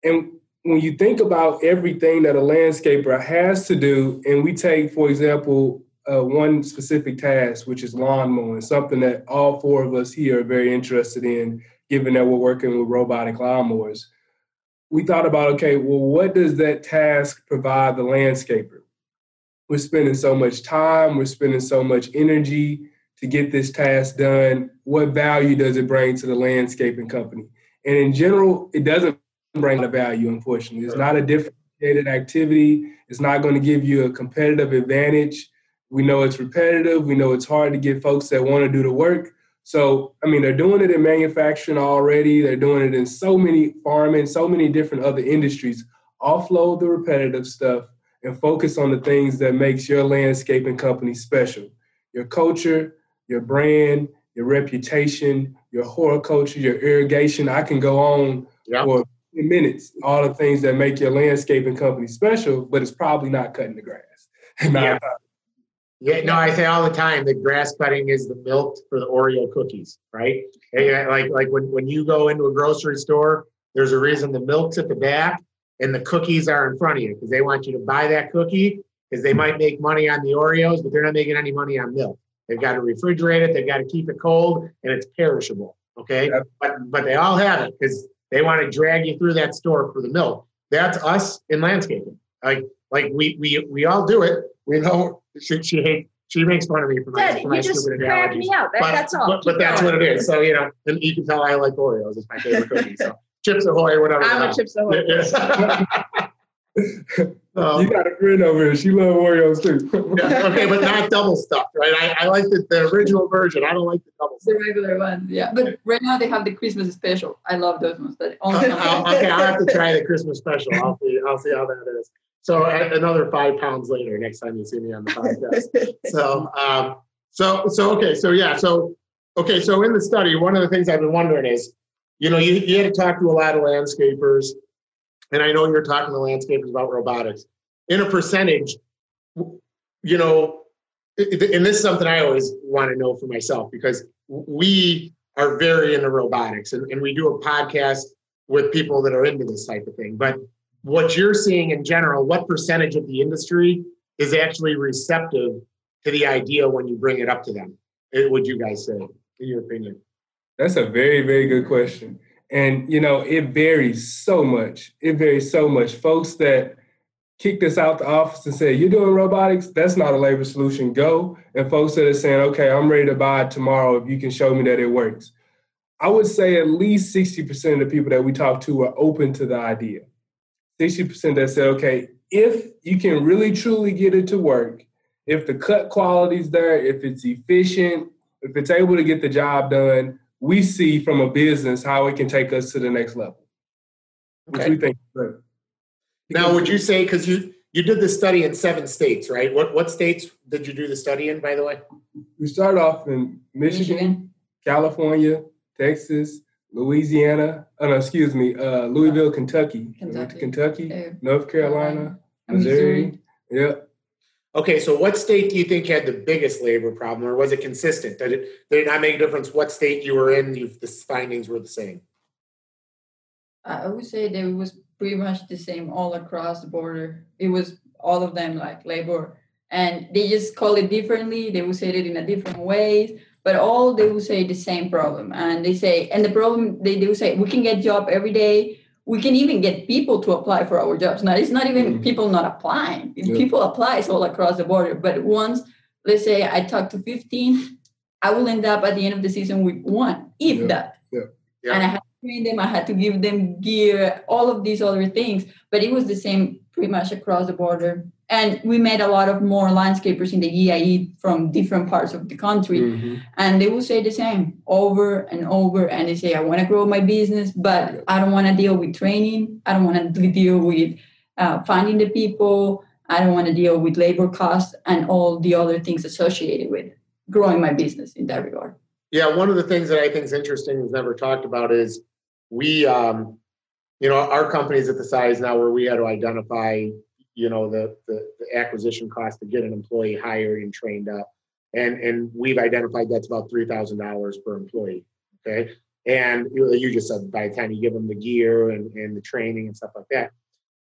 And when you think about everything that a landscaper has to do, and we take, for example, uh, one specific task, which is lawn mowing, something that all four of us here are very interested in, given that we're working with robotic lawnmowers. We thought about, okay, well, what does that task provide the landscaper? We're spending so much time, we're spending so much energy to get this task done. What value does it bring to the landscaping company? And in general, it doesn't bring a value, unfortunately. It's not a differentiated activity. It's not going to give you a competitive advantage we know it's repetitive. We know it's hard to get folks that want to do the work. So, I mean, they're doing it in manufacturing already. They're doing it in so many farming, so many different other industries. Offload the repetitive stuff and focus on the things that makes your landscaping company special. Your culture, your brand, your reputation, your horticulture, your irrigation. I can go on yep. for minutes, all the things that make your landscaping company special, but it's probably not cutting the grass. yeah. Yeah, no, I say all the time that grass cutting is the milk for the Oreo cookies, right? Uh, like like when, when you go into a grocery store, there's a reason the milk's at the back and the cookies are in front of you because they want you to buy that cookie because they might make money on the Oreos, but they're not making any money on milk. They've got to refrigerate it, they've got to keep it cold, and it's perishable. Okay. Yep. But but they all have it because they want to drag you through that store for the milk. That's us in landscaping. Like like we we we all do it. We know she she hates she makes fun of me for my, Dad, for my stupid analogies. Me out. That, but, that's all. But, but that's what it is. So you know, and you can tell I like Oreos. It's my favorite cookie. So Chips Ahoy, or whatever. I'm a Chips Ahoy. um, you got a friend over here. She loves Oreos too. yeah, okay, but not double stuffed, right? I, I like the, the original version. I don't like the double stuffed. The regular ones, yeah. But right now they have the Christmas special. I love those ones. But only okay, I'll have to try the Christmas special. I'll see. I'll see how that is. So another five pounds later, next time you see me on the podcast. so, um, so, so okay, so yeah, so okay, so in the study, one of the things I've been wondering is, you know, you, you had to talk to a lot of landscapers, and I know you're talking to landscapers about robotics. In a percentage, you know, and this is something I always want to know for myself because we are very into robotics, and, and we do a podcast with people that are into this type of thing, but what you're seeing in general, what percentage of the industry is actually receptive to the idea when you bring it up to them? It, would you guys say, in your opinion? That's a very, very good question. And, you know, it varies so much. It varies so much. Folks that kicked us out the office and said, You're doing robotics? That's not a labor solution. Go. And folks that are saying, Okay, I'm ready to buy it tomorrow if you can show me that it works. I would say at least 60% of the people that we talk to are open to the idea. 60% that said, okay, if you can really truly get it to work, if the cut quality is there, if it's efficient, if it's able to get the job done, we see from a business how it can take us to the next level, which okay. we think. Now, would you say because you you did the study in seven states, right? What what states did you do the study in, by the way? We started off in Michigan, Michigan. California, Texas, Louisiana, oh no, excuse me, uh, Louisville, Kentucky. Kentucky, Kentucky North Carolina, Missouri. Missouri. Yep. Okay, so what state do you think had the biggest labor problem, or was it consistent? Did it did it not make a difference what state you were in? You, the findings were the same. I would say that it was pretty much the same all across the border. It was all of them like labor, and they just call it differently. They would say it in a different ways but all they will say the same problem and they say and the problem they, they will say we can get job every day we can even get people to apply for our jobs now it's not even mm-hmm. people not applying yeah. people apply all across the border but once let's say i talk to 15 i will end up at the end of the season with one if yeah. that yeah. yeah. and i had to train them i had to give them gear all of these other things but it was the same pretty much across the border and we met a lot of more landscapers in the GIE from different parts of the country, mm-hmm. and they will say the same over and over. And they say, "I want to grow my business, but I don't want to deal with training. I don't want to deal with uh, finding the people. I don't want to deal with labor costs and all the other things associated with growing my business in that regard." Yeah, one of the things that I think is interesting is never talked about is we, um, you know, our company's at the size now where we had to identify, you know, the, the, the acquisition cost to get an employee hired and trained up. And, and we've identified that's about $3,000 per employee. Okay. And you just said by the time you give them the gear and, and the training and stuff like that.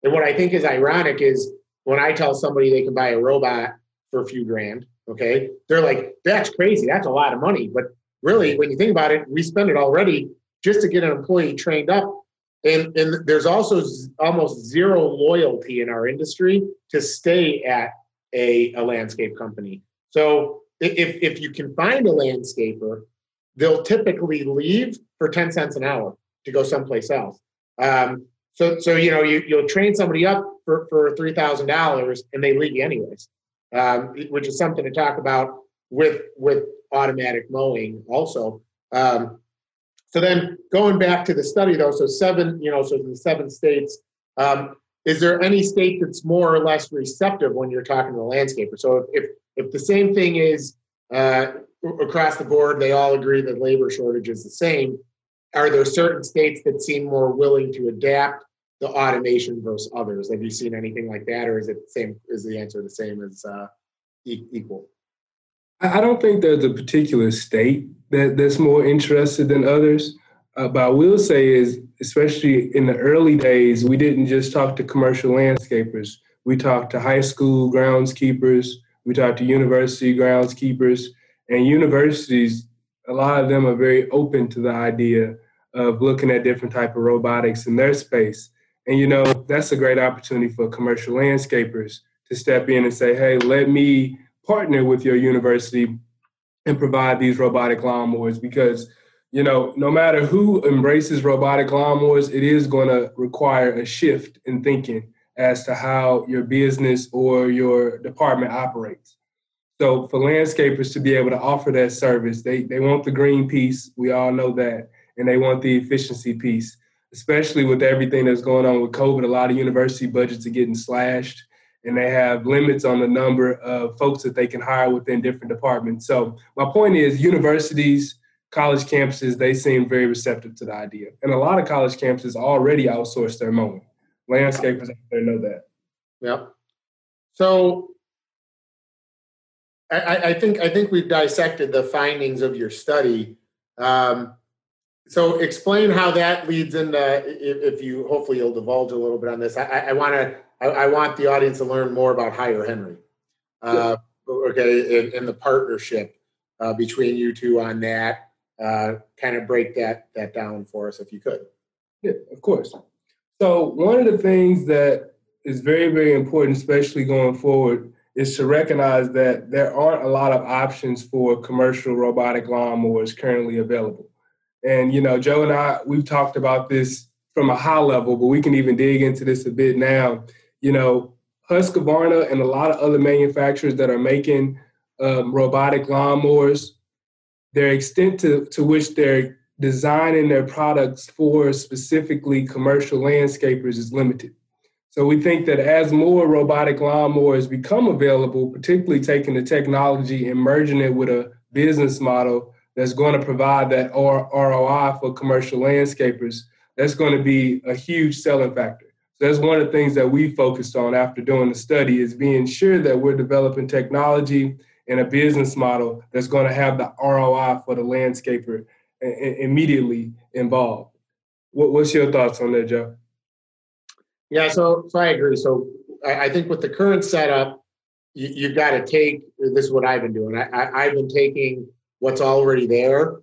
And what I think is ironic is when I tell somebody they can buy a robot for a few grand, okay, they're like, that's crazy. That's a lot of money. But really, when you think about it, we spend it already just to get an employee trained up. And, and there's also almost zero loyalty in our industry to stay at a, a landscape company. So if, if you can find a landscaper, they'll typically leave for 10 cents an hour to go someplace else. Um, so, so you know, you, you'll train somebody up for, for $3,000 and they leave you anyways, um, which is something to talk about with, with automatic mowing also. Um, so then going back to the study though, so seven, you know, so the seven states, um, is there any state that's more or less receptive when you're talking to a landscaper? So if, if, if the same thing is uh, across the board, they all agree that labor shortage is the same. Are there certain states that seem more willing to adapt the automation versus others? Have you seen anything like that, or is it the same? Is the answer the same as uh, equal? I don't think there's a particular state that, that's more interested than others. Uh, but I will say is, especially in the early days, we didn't just talk to commercial landscapers. We talked to high school groundskeepers. We talked to university groundskeepers. And universities, a lot of them are very open to the idea of looking at different type of robotics in their space. And you know, that's a great opportunity for commercial landscapers to step in and say, hey, let me partner with your university and provide these robotic lawnmowers because you know no matter who embraces robotic lawnmowers it is going to require a shift in thinking as to how your business or your department operates. So for landscapers to be able to offer that service they, they want the green piece we all know that and they want the efficiency piece especially with everything that's going on with covid a lot of university budgets are getting slashed and they have limits on the number of folks that they can hire within different departments. So my point is universities, college campuses, they seem very receptive to the idea. And a lot of college campuses already outsource their mowing. Landscapers they know that. Yep. So I, I, think I think we've dissected the findings of your study. Um, so explain how that leads into if, if, you hopefully you'll divulge a little bit on this. I, I want to I, I, want the audience to learn more about Hire Henry. Uh, okay, and, and, the partnership uh, between you two on that. Uh, kind of break that that down for us, if you could. Yeah, of course. So one of the things that is very very important, especially going forward, is to recognize that there aren't a lot of options for commercial robotic lawnmowers currently available. And you know, Joe and I we've talked about this from a high level, but we can even dig into this a bit now you know, Husqvarna and a lot of other manufacturers that are making um, robotic lawnmowers, their extent to, to which they're designing their products for specifically commercial landscapers is limited. So we think that as more robotic lawnmowers become available, particularly taking the technology and merging it with a business model that's going to provide that ROI for commercial landscapers, that's going to be a huge selling factor. So that's one of the things that we focused on after doing the study is being sure that we're developing technology and a business model that's going to have the ROI for the landscaper immediately involved. what's your thoughts on that, Joe? Yeah, so, so I agree. So I, think with the current setup, you, have got to take this is what I've been doing. I, have been taking what's already there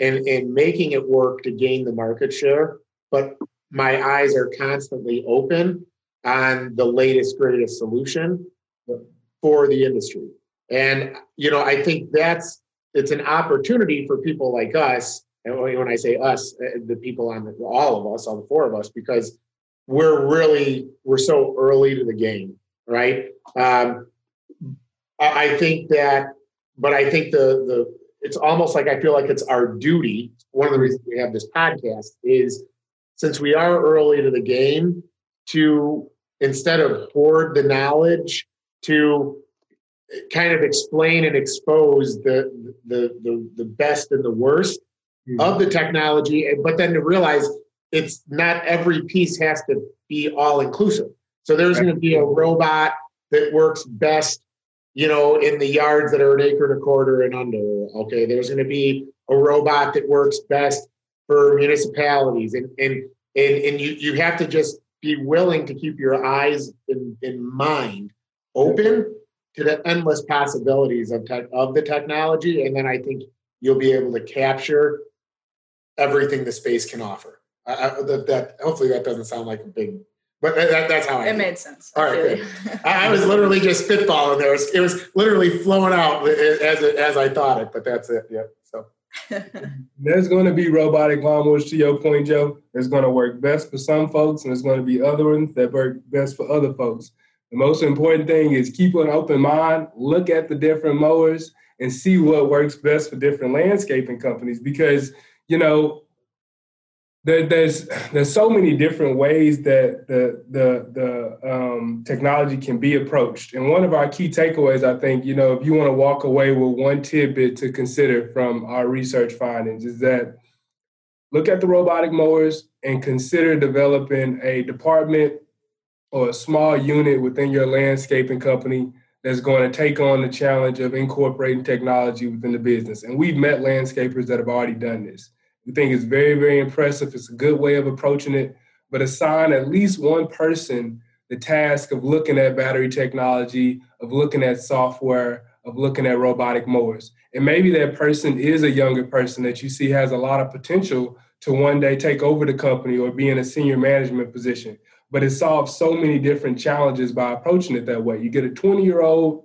and, and making it work to gain the market share. But my eyes are constantly open on the latest, greatest solution for the industry. And, you know, I think that's, it's an opportunity for people like us. And when I say us, uh, the people on the, all of us, all the four of us, because we're really, we're so early to the game, right? Um, I think that, but I think the, the, it's almost like I feel like it's our duty. One of the reasons we have this podcast is since we are early to the game, to instead of hoard the knowledge, to kind of explain and expose the the the, the best and the worst mm-hmm. of the technology, but then to realize it's not every piece has to be all inclusive. So there's going to be a robot that works best, you know, in the yards that are an acre and a quarter and under. Okay, there's going to be a robot that works best for municipalities, and and and and you you have to just be willing to keep your eyes and, and mind open to the endless possibilities of tech, of the technology, and then I think you'll be able to capture everything the space can offer. I, I, that, that hopefully that doesn't sound like a big, but that, that's how I. It made sense. All right, I, I, was literally just spitballing there. It was, it was literally flowing out as as I thought it, but that's it. Yeah. There's going to be robotic lawnmowers, to your point, Joe. It's going to work best for some folks, and there's going to be other ones that work best for other folks. The most important thing is keep an open mind, look at the different mowers, and see what works best for different landscaping companies. Because you know, there, there's there's so many different ways that the the the um, technology can be approached. And one of our key takeaways, I think, you know, if you want to walk away with one tidbit to consider from our research findings, is that look at the robotic mowers and consider developing a department or a small unit within your landscaping company that's going to take on the challenge of incorporating technology within the business. And we've met landscapers that have already done this. We think it's very, very impressive. It's a good way of approaching it, but assign at least one person the task of looking at battery technology, of looking at software, of looking at robotic mowers. And maybe that person is a younger person that you see has a lot of potential to one day take over the company or be in a senior management position. But it solves so many different challenges by approaching it that way. You get a 20 year old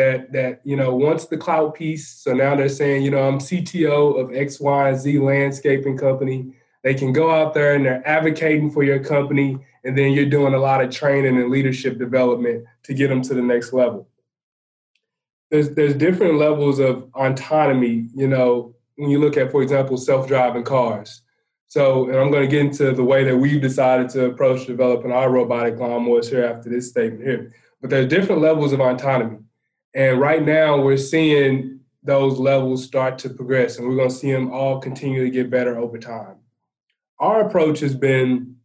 that that you know wants the cloud piece. So now they're saying, you know, I'm CTO of X, Y, and Z landscaping company. They can go out there and they're advocating for your company, and then you're doing a lot of training and leadership development to get them to the next level. There's there's different levels of autonomy, you know, when you look at, for example, self-driving cars. So, and I'm going to get into the way that we've decided to approach developing our robotic lawnmowers here after this statement here. But there's different levels of autonomy. And right now, we're seeing those levels start to progress, and we're going to see them all continue to get better over time. Our approach has been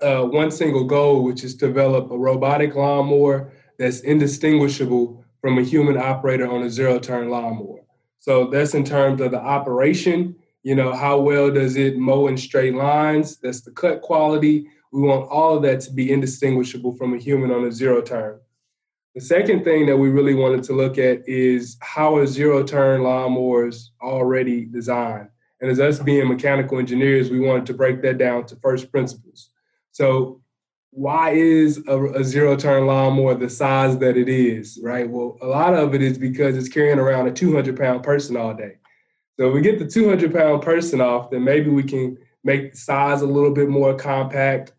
uh, one single goal, which is to develop a robotic lawnmower that's indistinguishable from a human operator on a zero turn lawnmower. So that's in terms of the operation. You know, how well does it mow in straight lines? That's the cut quality. We want all of that to be indistinguishable from a human on a zero turn. The second thing that we really wanted to look at is how are zero turn lawnmowers already designed? And as us being mechanical engineers, we wanted to break that down to first principles. So, why is a, a zero turn lawnmower the size that it is, right? Well, a lot of it is because it's carrying around a 200 pound person all day. So, if we get the 200 pound person off, then maybe we can make the size a little bit more compact,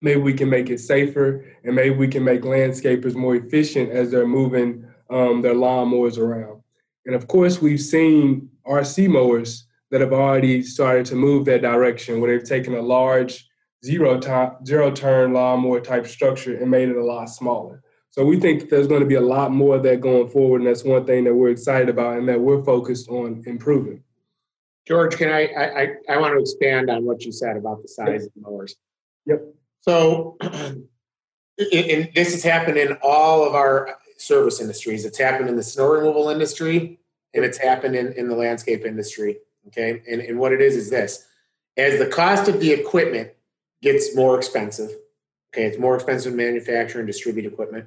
maybe we can make it safer and maybe we can make landscapers more efficient as they're moving um, their lawnmowers around. And of course, we've seen RC mowers that have already started to move that direction where they've taken a large zero, top, zero turn lawnmower type structure and made it a lot smaller. So we think there's going to be a lot more of that going forward, and that's one thing that we're excited about and that we're focused on improving. George, can I I, I want to expand on what you said about the size yep. of mowers. Yep. So, this has happened in all of our service industries. It's happened in the snow removal industry, and it's happened in, in the landscape industry. Okay, and, and what it is is this: as the cost of the equipment gets more expensive, okay, it's more expensive to manufacture and distribute equipment,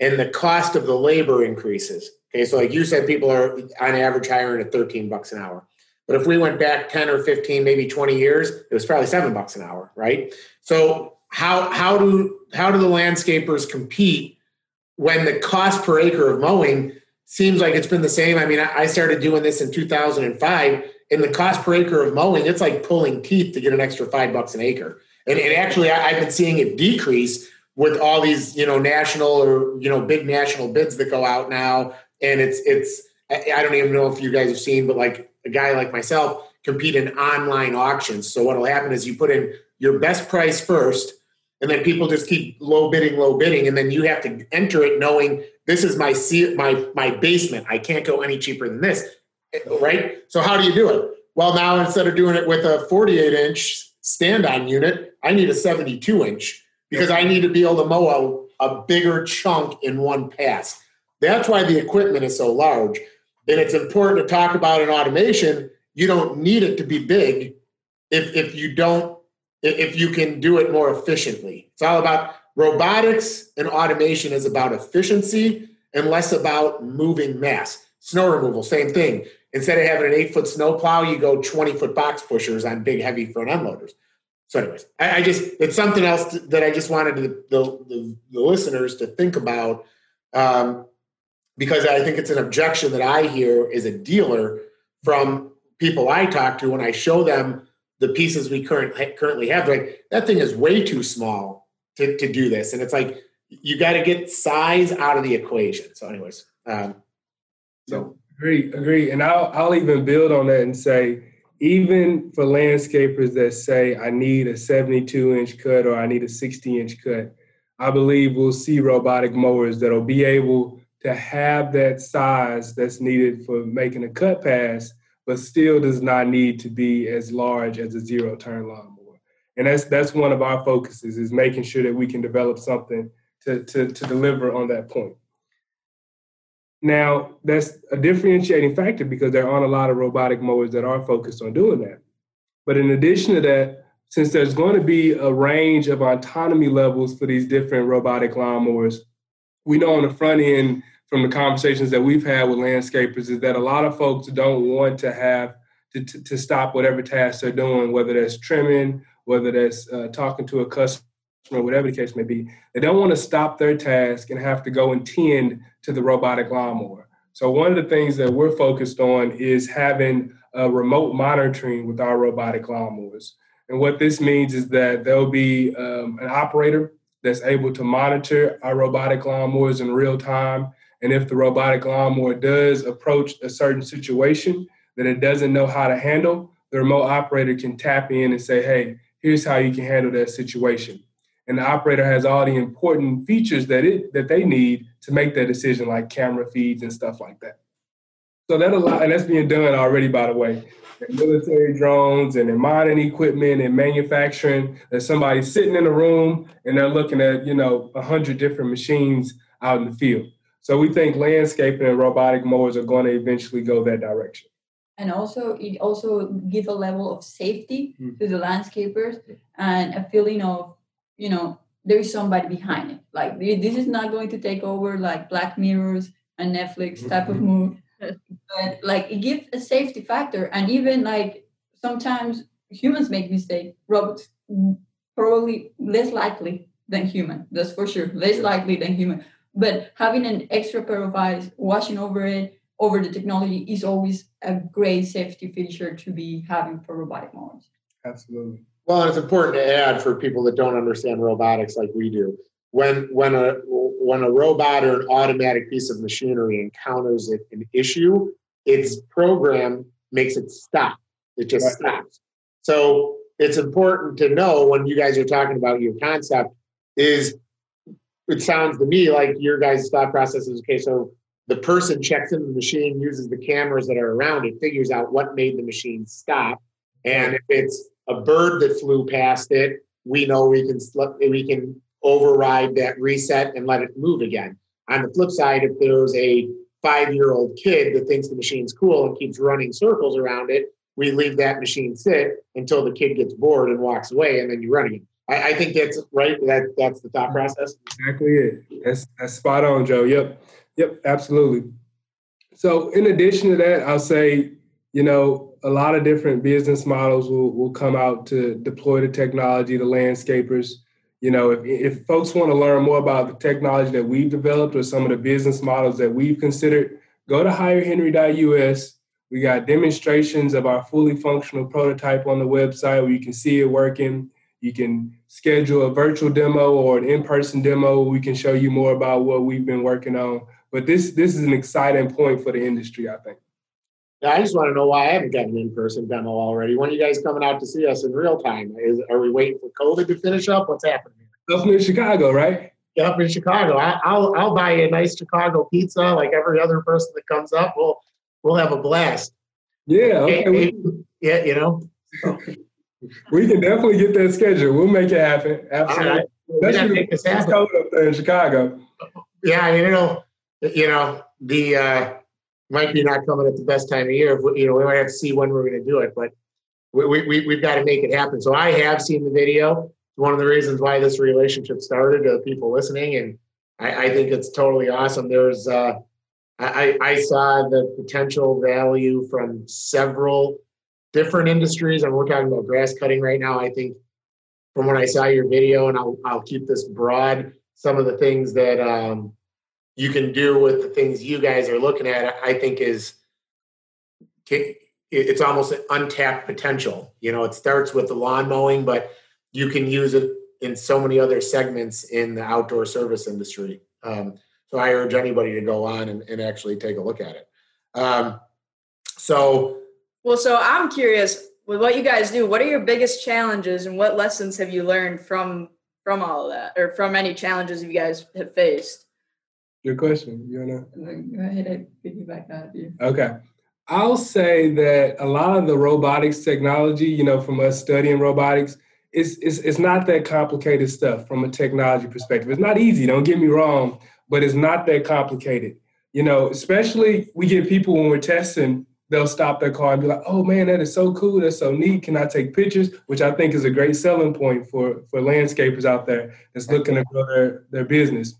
and the cost of the labor increases. Okay, so like you said, people are on average hiring at 13 bucks an hour. But if we went back 10 or 15, maybe 20 years, it was probably seven bucks an hour, right? So how how do how do the landscapers compete when the cost per acre of mowing seems like it's been the same? I mean, I started doing this in 2005, and the cost per acre of mowing it's like pulling teeth to get an extra five bucks an acre. And, and actually, I've been seeing it decrease with all these you know national or you know big national bids that go out now, and it's it's I don't even know if you guys have seen, but like a guy like myself compete in online auctions. So what'll happen is you put in your best price first, and then people just keep low bidding, low bidding, and then you have to enter it knowing this is my my my basement. I can't go any cheaper than this, right? So how do you do it? Well, now instead of doing it with a 48 inch stand on unit, I need a 72 inch because I need to be able to mow a, a bigger chunk in one pass. That's why the equipment is so large. And it's important to talk about in automation. You don't need it to be big if, if you don't, if you can do it more efficiently. It's all about robotics and automation is about efficiency and less about moving mass. Snow removal, same thing. Instead of having an eight foot snow plow, you go 20 foot box pushers on big, heavy front end loaders. So, anyways, I, I just, it's something else that I just wanted the, the, the, listeners to think about um, because I think it's an objection that I hear as a dealer from people I talk to when I show them the pieces we current, currently have. Like, that thing is way too small to, to do this. And it's like, you got to get size out of the equation. So, anyways, um, so agree, agree, and I'll I'll even build on that and say, even for landscapers that say I need a 72 inch cut or I need a 60 inch cut, I believe we'll see robotic mowers that'll be able to have that size that's needed for making a cut pass, but still does not need to be as large as a zero turn lawnmower. And that's that's one of our focuses is making sure that we can develop something to, to, to deliver on that point. Now, that's a differentiating factor because there aren't a lot of robotic mowers that are focused on doing that. But in addition to that, since there's going to be a range of autonomy levels for these different robotic lawnmowers, we know on the front end from the conversations that we've had with landscapers is that a lot of folks don't want to have to, to, to stop whatever task they're doing, whether that's trimming, whether that's uh, talking to a customer whatever the case may be, they don't want to stop their task and have to go and tend to the robotic lawnmower. So one of the things that we're focused on is having remote monitoring with our robotic lawnmowers. And what this means is that there'll be um, an operator that's able to monitor our robotic lawnmowers in real time. And if the robotic lawnmower does approach a certain situation that it doesn't know how to handle, the remote operator can tap in and say, hey, here's how you can handle that situation and the operator has all the important features that it that they need to make that decision, like camera feeds and stuff like that. So that a lot, and that's being done already, by the way. military drones and in mining equipment and manufacturing. There's somebody sitting in a room and they're looking at you know a hundred different machines out in the field. So we think landscaping and robotic mowers are going to eventually go that direction. And also it also gives a level of safety mm-hmm. to the landscapers and a feeling of you know there is somebody behind it. Like this is not going to take over like black mirrors and netflix type of move but like it gives a safety factor. And even like sometimes humans make mistakes. Robots probably less likely than human. That's for sure. Less likely than human but having an extra pair of eyes watching over it over the technology is always a great safety feature to be having for robotic mowers absolutely well, and it's important to add for people that don't understand robotics like we do. When when a when a robot or an automatic piece of machinery encounters an issue, its program makes it stop. It just right. stops. So it's important to know when you guys are talking about your concept is it sounds to me like your guys' thought process is okay. So the person checks into the machine, uses the cameras that are around it, figures out what made the machine stop, and if it's a bird that flew past it, we know we can we can override that reset and let it move again. On the flip side, if there's a five-year-old kid that thinks the machine's cool and keeps running circles around it, we leave that machine sit until the kid gets bored and walks away, and then you run again. I, I think that's right. That that's the thought process. Exactly it. That's that's spot on, Joe. Yep, yep, absolutely. So, in addition to that, I'll say, you know, a lot of different business models will, will come out to deploy the technology, the landscapers. You know, if, if folks want to learn more about the technology that we've developed or some of the business models that we've considered, go to hirehenry.us. We got demonstrations of our fully functional prototype on the website where you can see it working. You can schedule a virtual demo or an in-person demo. We can show you more about what we've been working on. But this this is an exciting point for the industry, I think. Yeah, I just want to know why I haven't got an in-person demo already. When are you guys coming out to see us in real time? Is are we waiting for COVID to finish up? What's happening? Up in Chicago, right? Yeah, up in Chicago. I, will I'll buy a nice Chicago pizza like every other person that comes up. We'll we'll have a blast. Yeah. Okay. yeah, you know. we can definitely get that schedule. We'll make it happen. Absolutely. Right. Gotta make this happen. cold up there in Chicago. Yeah, you know, you know, the uh, might be not coming at the best time of year. You know, we might have to see when we're going to do it, but we, we, we've got to make it happen. So I have seen the video. One of the reasons why this relationship started to people listening, and I, I think it's totally awesome. There's, uh, I, I saw the potential value from several different industries, and we're talking about grass cutting right now. I think from when I saw your video, and I'll, I'll keep this broad, some of the things that um, you can do with the things you guys are looking at, I think is it's almost an untapped potential. You know, it starts with the lawn mowing, but you can use it in so many other segments in the outdoor service industry. Um, so I urge anybody to go on and, and actually take a look at it. Um, so, well, so I'm curious with what you guys do. What are your biggest challenges, and what lessons have you learned from from all of that, or from any challenges you guys have faced? Good question. You wanna go ahead? I piggyback that you. Okay. I'll say that a lot of the robotics technology, you know, from us studying robotics, it's, it's, it's not that complicated stuff from a technology perspective. It's not easy, don't get me wrong, but it's not that complicated. You know, especially we get people when we're testing, they'll stop their car and be like, oh man, that is so cool, that's so neat. Can I take pictures? Which I think is a great selling point for, for landscapers out there that's looking to grow their, their business.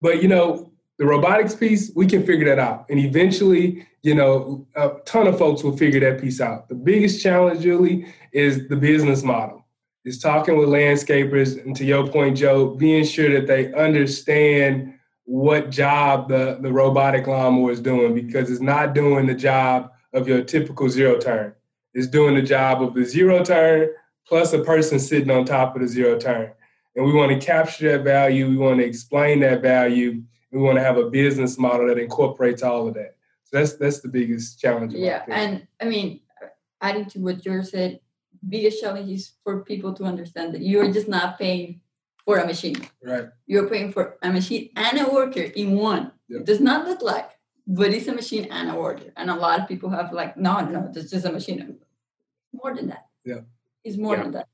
But you know, the robotics piece, we can figure that out. And eventually, you know, a ton of folks will figure that piece out. The biggest challenge, Julie, is the business model. Is talking with landscapers, and to your point, Joe, being sure that they understand what job the, the robotic lawnmower is doing because it's not doing the job of your typical zero turn. It's doing the job of the zero turn plus a person sitting on top of the zero turn. And we want to capture that value. We want to explain that value we want to have a business model that incorporates all of that. So that's that's the biggest challenge. Yeah, and I mean, adding to what George said, biggest challenge is for people to understand that you're just not paying for a machine. Right. You're paying for a machine and a worker in one. Yep. It does not look like, but it's a machine and a worker. And a lot of people have like, no, no, it's just a machine. More than that. Yeah. It's more yeah. than that.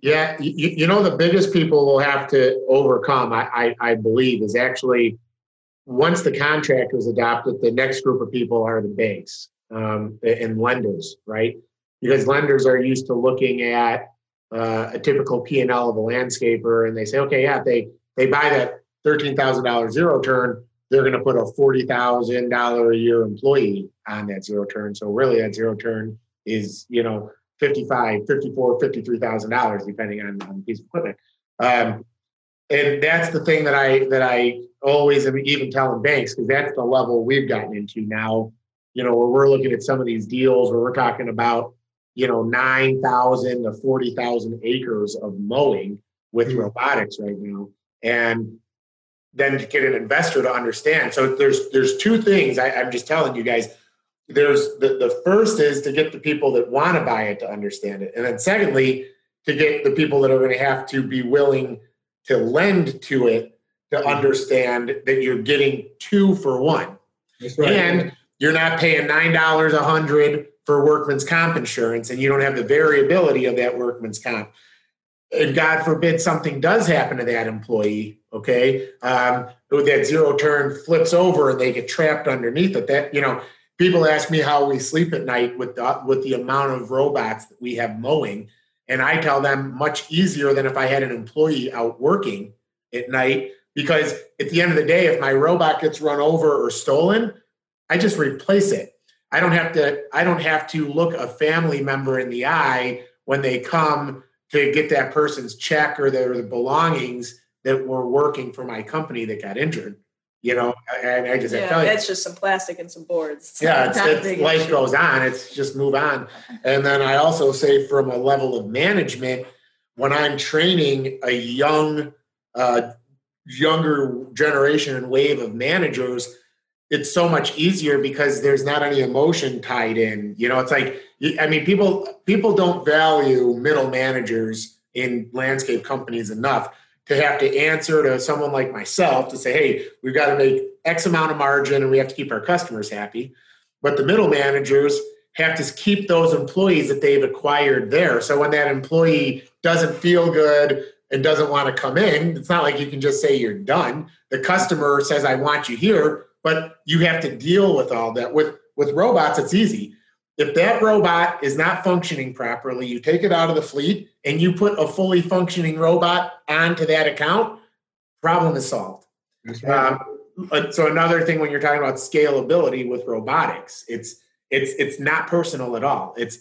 Yeah, you, you know, the biggest people will have to overcome, I, I, I believe, is actually once the contract was adopted, the next group of people are the banks um, and lenders, right? Because lenders are used to looking at uh, a typical P and L of a landscaper, and they say, okay, yeah, they they buy that thirteen thousand dollars zero turn, they're going to put a forty thousand dollar a year employee on that zero turn. So really, that zero turn is you know 55, 54, 53,000 dollars, depending on, on the piece of equipment. Um, and that's the thing that I that I always am even telling banks because that's the level we've gotten into now. You know, where we're looking at some of these deals where we're talking about you know nine thousand to forty thousand acres of mowing with mm-hmm. robotics right now, and then to get an investor to understand. So there's there's two things I, I'm just telling you guys there's the, the first is to get the people that want to buy it to understand it. And then secondly, to get the people that are going to have to be willing to lend to it to mm-hmm. understand that you're getting two for one. Right. And you're not paying nine dollars a hundred for workman's comp insurance and you don't have the variability of that workman's comp. And God forbid something does happen to that employee, okay? Um, that zero turn flips over and they get trapped underneath it. That, you know, people ask me how we sleep at night with the, with the amount of robots that we have mowing and i tell them much easier than if i had an employee out working at night because at the end of the day if my robot gets run over or stolen i just replace it i don't have to i don't have to look a family member in the eye when they come to get that person's check or their belongings that were working for my company that got injured you know, and I just yeah, I tell you, that's just some plastic and some boards. It's yeah, it's, it's life issue. goes on. It's just move on. And then I also say from a level of management, when I'm training a young, uh, younger generation and wave of managers, it's so much easier because there's not any emotion tied in. You know, it's like I mean, people people don't value middle managers in landscape companies enough to have to answer to someone like myself to say, hey, we've got to make X amount of margin and we have to keep our customers happy. But the middle managers have to keep those employees that they've acquired there. So when that employee doesn't feel good and doesn't want to come in, it's not like you can just say you're done. The customer says, I want you here, but you have to deal with all that. With with robots, it's easy. If that robot is not functioning properly, you take it out of the fleet and you put a fully functioning robot onto that account, problem is solved. Um, so another thing when you're talking about scalability with robotics, it's it's it's not personal at all. It's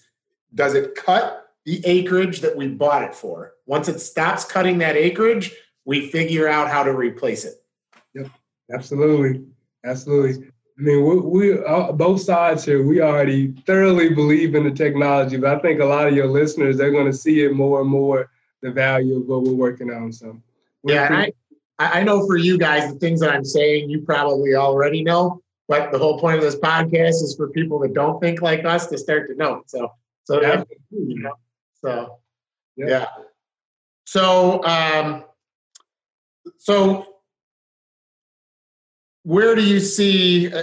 does it cut the acreage that we bought it for? Once it stops cutting that acreage, we figure out how to replace it. Yep, absolutely, absolutely. I mean, we, we uh, both sides here. We already thoroughly believe in the technology, but I think a lot of your listeners they're going to see it more and more the value of what we're working on. So, yeah, I, I know for you guys, the things that I'm saying, you probably already know. But the whole point of this podcast is for people that don't think like us to start to know. So, so yeah, you know, so yeah. yeah. So, um, so where do you see? Uh,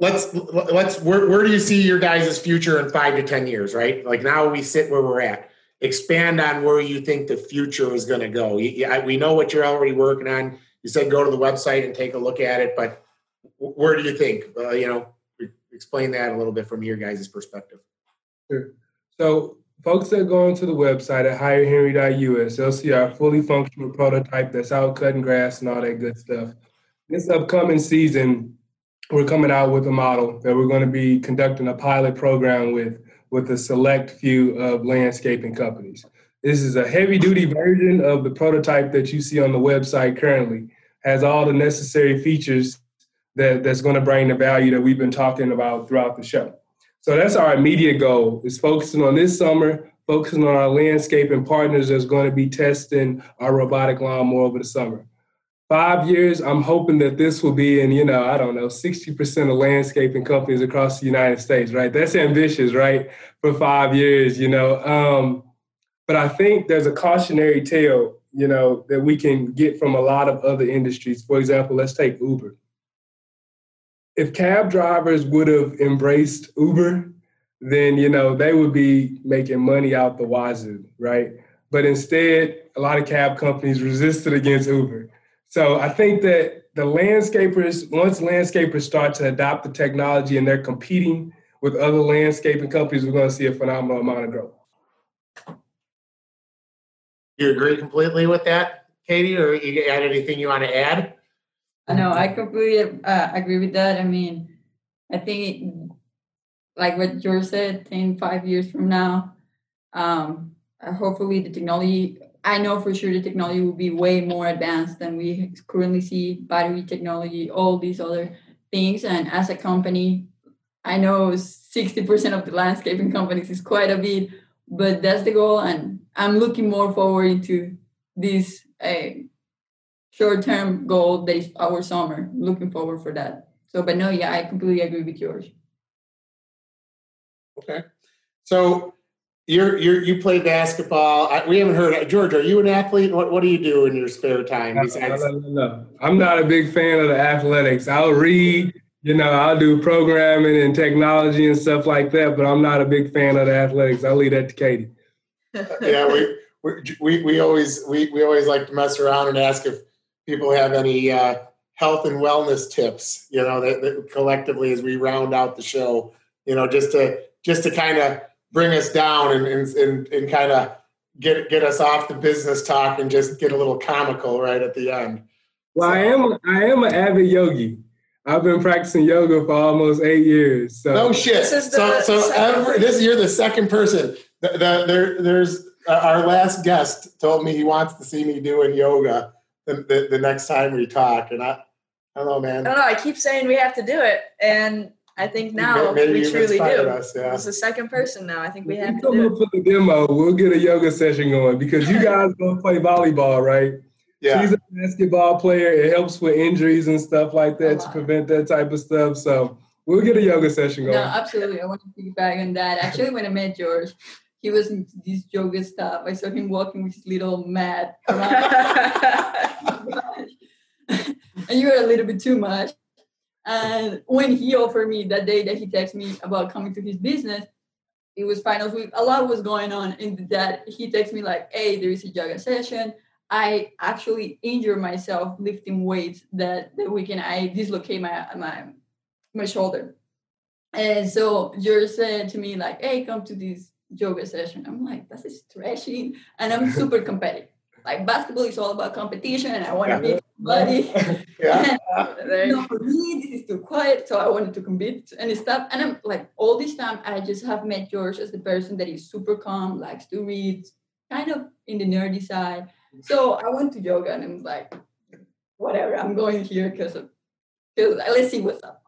let's let's where, where do you see your guys' future in five to ten years? Right, like now we sit where we're at. Expand on where you think the future is going to go. we know what you're already working on. You said go to the website and take a look at it, but where do you think? Uh, you know, explain that a little bit from your guys' perspective. Sure. So folks that go onto the website at hirehenry.us, they'll see our fully functional prototype that's out cutting grass and all that good stuff. This upcoming season, we're coming out with a model that we're going to be conducting a pilot program with with a select few of landscaping companies. This is a heavy duty version of the prototype that you see on the website currently. Has all the necessary features that, that's going to bring the value that we've been talking about throughout the show. So that's our immediate goal is focusing on this summer, focusing on our landscaping partners that's going to be testing our robotic lawnmower over the summer. Five years, I'm hoping that this will be in, you know, I don't know, 60% of landscaping companies across the United States, right? That's ambitious, right? For five years, you know. Um, but I think there's a cautionary tale, you know, that we can get from a lot of other industries. For example, let's take Uber if cab drivers would have embraced Uber, then you know they would be making money out the wazoo, right? But instead, a lot of cab companies resisted against Uber. So I think that the landscapers, once landscapers start to adopt the technology and they're competing with other landscaping companies, we're going to see a phenomenal amount of growth. You agree completely with that, Katie, or you got anything you want to add? No, I completely uh, agree with that. I mean, I think, it, like what George said, 10, five years from now, um, uh, hopefully the technology, I know for sure the technology will be way more advanced than we currently see, battery technology, all these other things. And as a company, I know 60% of the landscaping companies is quite a bit, but that's the goal. And I'm looking more forward to this uh, short term goal that is our summer. Looking forward for that. So, but no, yeah, I completely agree with yours. Okay, so you're you're you play basketball. I, we haven't heard George. Are you an athlete? What what do you do in your spare time? Besides- no, no, no, no. I'm not a big fan of the athletics. I'll read. You know, I'll do programming and technology and stuff like that, but I'm not a big fan of the athletics. I'll leave that to Katie. yeah, we, we we always we we always like to mess around and ask if people have any uh, health and wellness tips, you know, that, that, collectively as we round out the show, you know, just to just to kind of bring us down and and, and, and kind of get get us off the business talk and just get a little comical right at the end. Well, so, I am I am an avid yogi. I've been practicing yoga for almost eight years. So. No shit. so so every, this you're the second person. The, the, there there's uh, our last guest told me he wants to see me doing yoga the, the, the next time we talk. And I, I don't know, man. I don't know. I keep saying we have to do it, and I think now Maybe we truly do. Us, yeah. It's the second person now. I think we have to do it. For the demo, we'll get a yoga session going because you guys gonna play volleyball, right? Yeah. She's a basketball player. It helps with injuries and stuff like that to prevent that type of stuff. So we'll get a yoga session going. No, absolutely. I want to piggyback on that. Actually, when I met George, he was into this yoga stuff. I saw him walking with his little mat around. and you were a little bit too much. And when he offered me that day that he texted me about coming to his business, it was finals week. A lot was going on in that he texted me like, "Hey, there is a yoga session. I actually injured myself lifting weights that the weekend. I dislocate my my my shoulder, and so George said to me like, "Hey, come to this yoga session." I'm like, "That's stretching," and I'm super competitive. Like basketball is all about competition, and I want to yeah. beat somebody. yeah. no, for me, this is too quiet, so I wanted to compete and stuff. And I'm like, all this time, I just have met George as the person that is super calm, likes to read, kind of in the nerdy side. So I went to yoga, and I'm like, whatever, I'm going here because of because let's see what's up.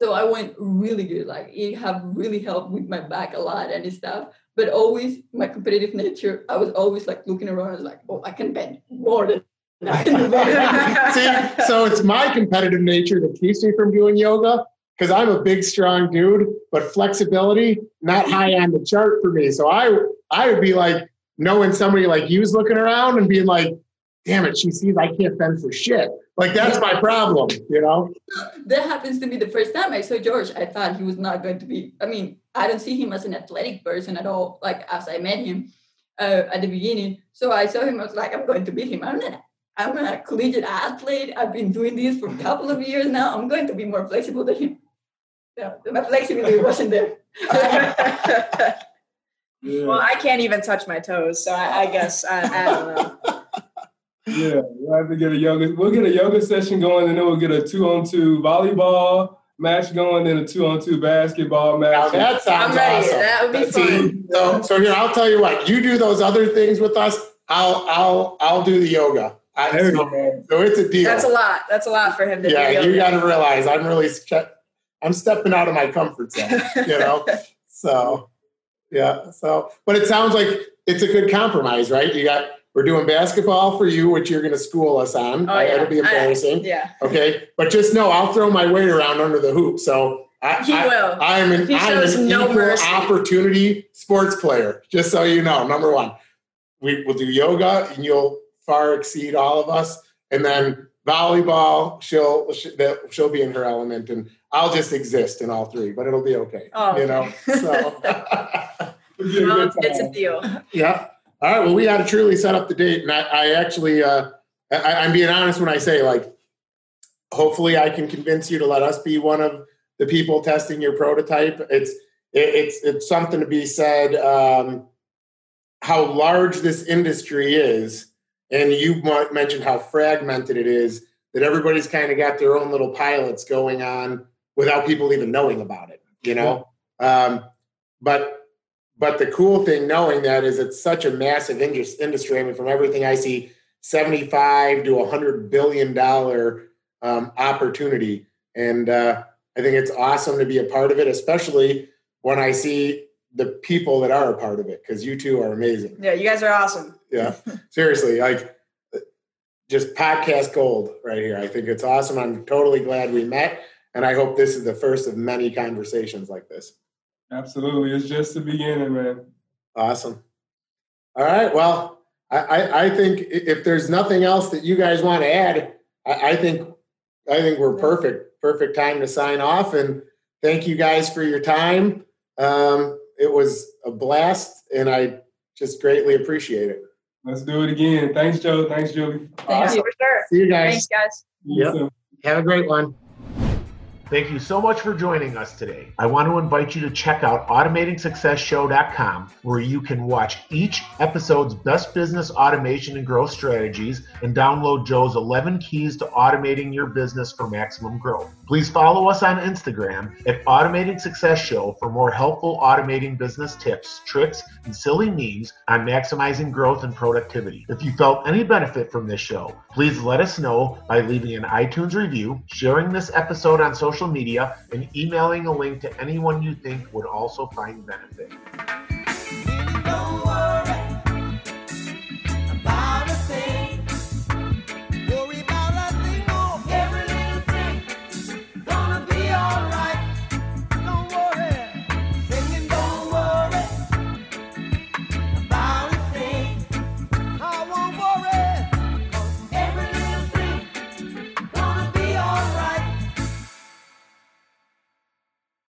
So I went really good. Like it have really helped with my back a lot and stuff but always my competitive nature, I was always like looking around, I was like, oh, I can bend more than I can bend. See, so it's my competitive nature that keeps me from doing yoga because I'm a big, strong dude, but flexibility not high on the chart for me. So I I would be like knowing somebody like you's looking around and being like, damn it, she sees I can't bend for shit. Like that's my problem, you know. That happens to me the first time I saw George. I thought he was not going to be. I mean, I don't see him as an athletic person at all. Like as I met him uh, at the beginning, so I saw him. I was like, I'm going to beat him. I'm not. I'm a collegiate athlete. I've been doing this for a couple of years now. I'm going to be more flexible than him. Yeah, my flexibility wasn't there. yeah. Well, I can't even touch my toes, so I, I guess I, I don't know. Yeah, we'll have to get a yoga. We'll get a yoga session going, and then we'll get a two-on-two volleyball match going, then a two-on-two basketball match. Now that sounds I'm awesome. That would be fun. So, so here, I'll tell you what. You do those other things with us. I'll, I'll, I'll do the yoga. I, so, so, it's a deal. That's a lot. That's a lot for him to yeah, do. Yeah, you got to realize I'm really, I'm stepping out of my comfort zone. You know, so yeah. So, but it sounds like it's a good compromise, right? You got we're doing basketball for you, which you're going to school us on. Oh, yeah. It'll be embarrassing. I, yeah. Okay. But just know I'll throw my weight around under the hoop. So I, he I, will. I'm an, I'm an no equal mercy. opportunity sports player, just so you know. Number one, we will do yoga and you'll far exceed all of us. And then volleyball, she'll, she'll be in her element and I'll just exist in all three, but it'll be okay. Oh, you know, so. well, it's a deal. Yeah. All right. Well, we had to truly set up the date, and I, I actually, uh, I, am being honest when I say, like, hopefully, I can convince you to let us be one of the people testing your prototype. It's it, it's it's something to be said. Um, how large this industry is, and you mentioned how fragmented it is. That everybody's kind of got their own little pilots going on without people even knowing about it. You know, um, but but the cool thing knowing that is it's such a massive industry. I mean, from everything I see, 75 to 100 billion dollar um, opportunity. And uh, I think it's awesome to be a part of it, especially when I see the people that are a part of it, because you two are amazing. Yeah, you guys are awesome. Yeah, seriously, like just podcast gold right here. I think it's awesome. I'm totally glad we met, and I hope this is the first of many conversations like this. Absolutely. It's just the beginning, man. Awesome. All right. Well, I, I, think if there's nothing else that you guys want to add, I, I think I think we're perfect. Perfect time to sign off. And thank you guys for your time. Um, it was a blast, and I just greatly appreciate it. Let's do it again. Thanks, Joe. Thanks, Julie. Thank awesome. you for sure. See you guys. Thanks, guys. Yep. Have a great one. Thank you so much for joining us today. I want to invite you to check out automatingsuccessshow.com where you can watch each episode's best business automation and growth strategies and download Joe's 11 keys to automating your business for maximum growth. Please follow us on Instagram at Automating Success Show for more helpful automating business tips, tricks, and silly memes on maximizing growth and productivity. If you felt any benefit from this show, please let us know by leaving an iTunes review, sharing this episode on social media, and emailing a link to anyone you think would also find benefit.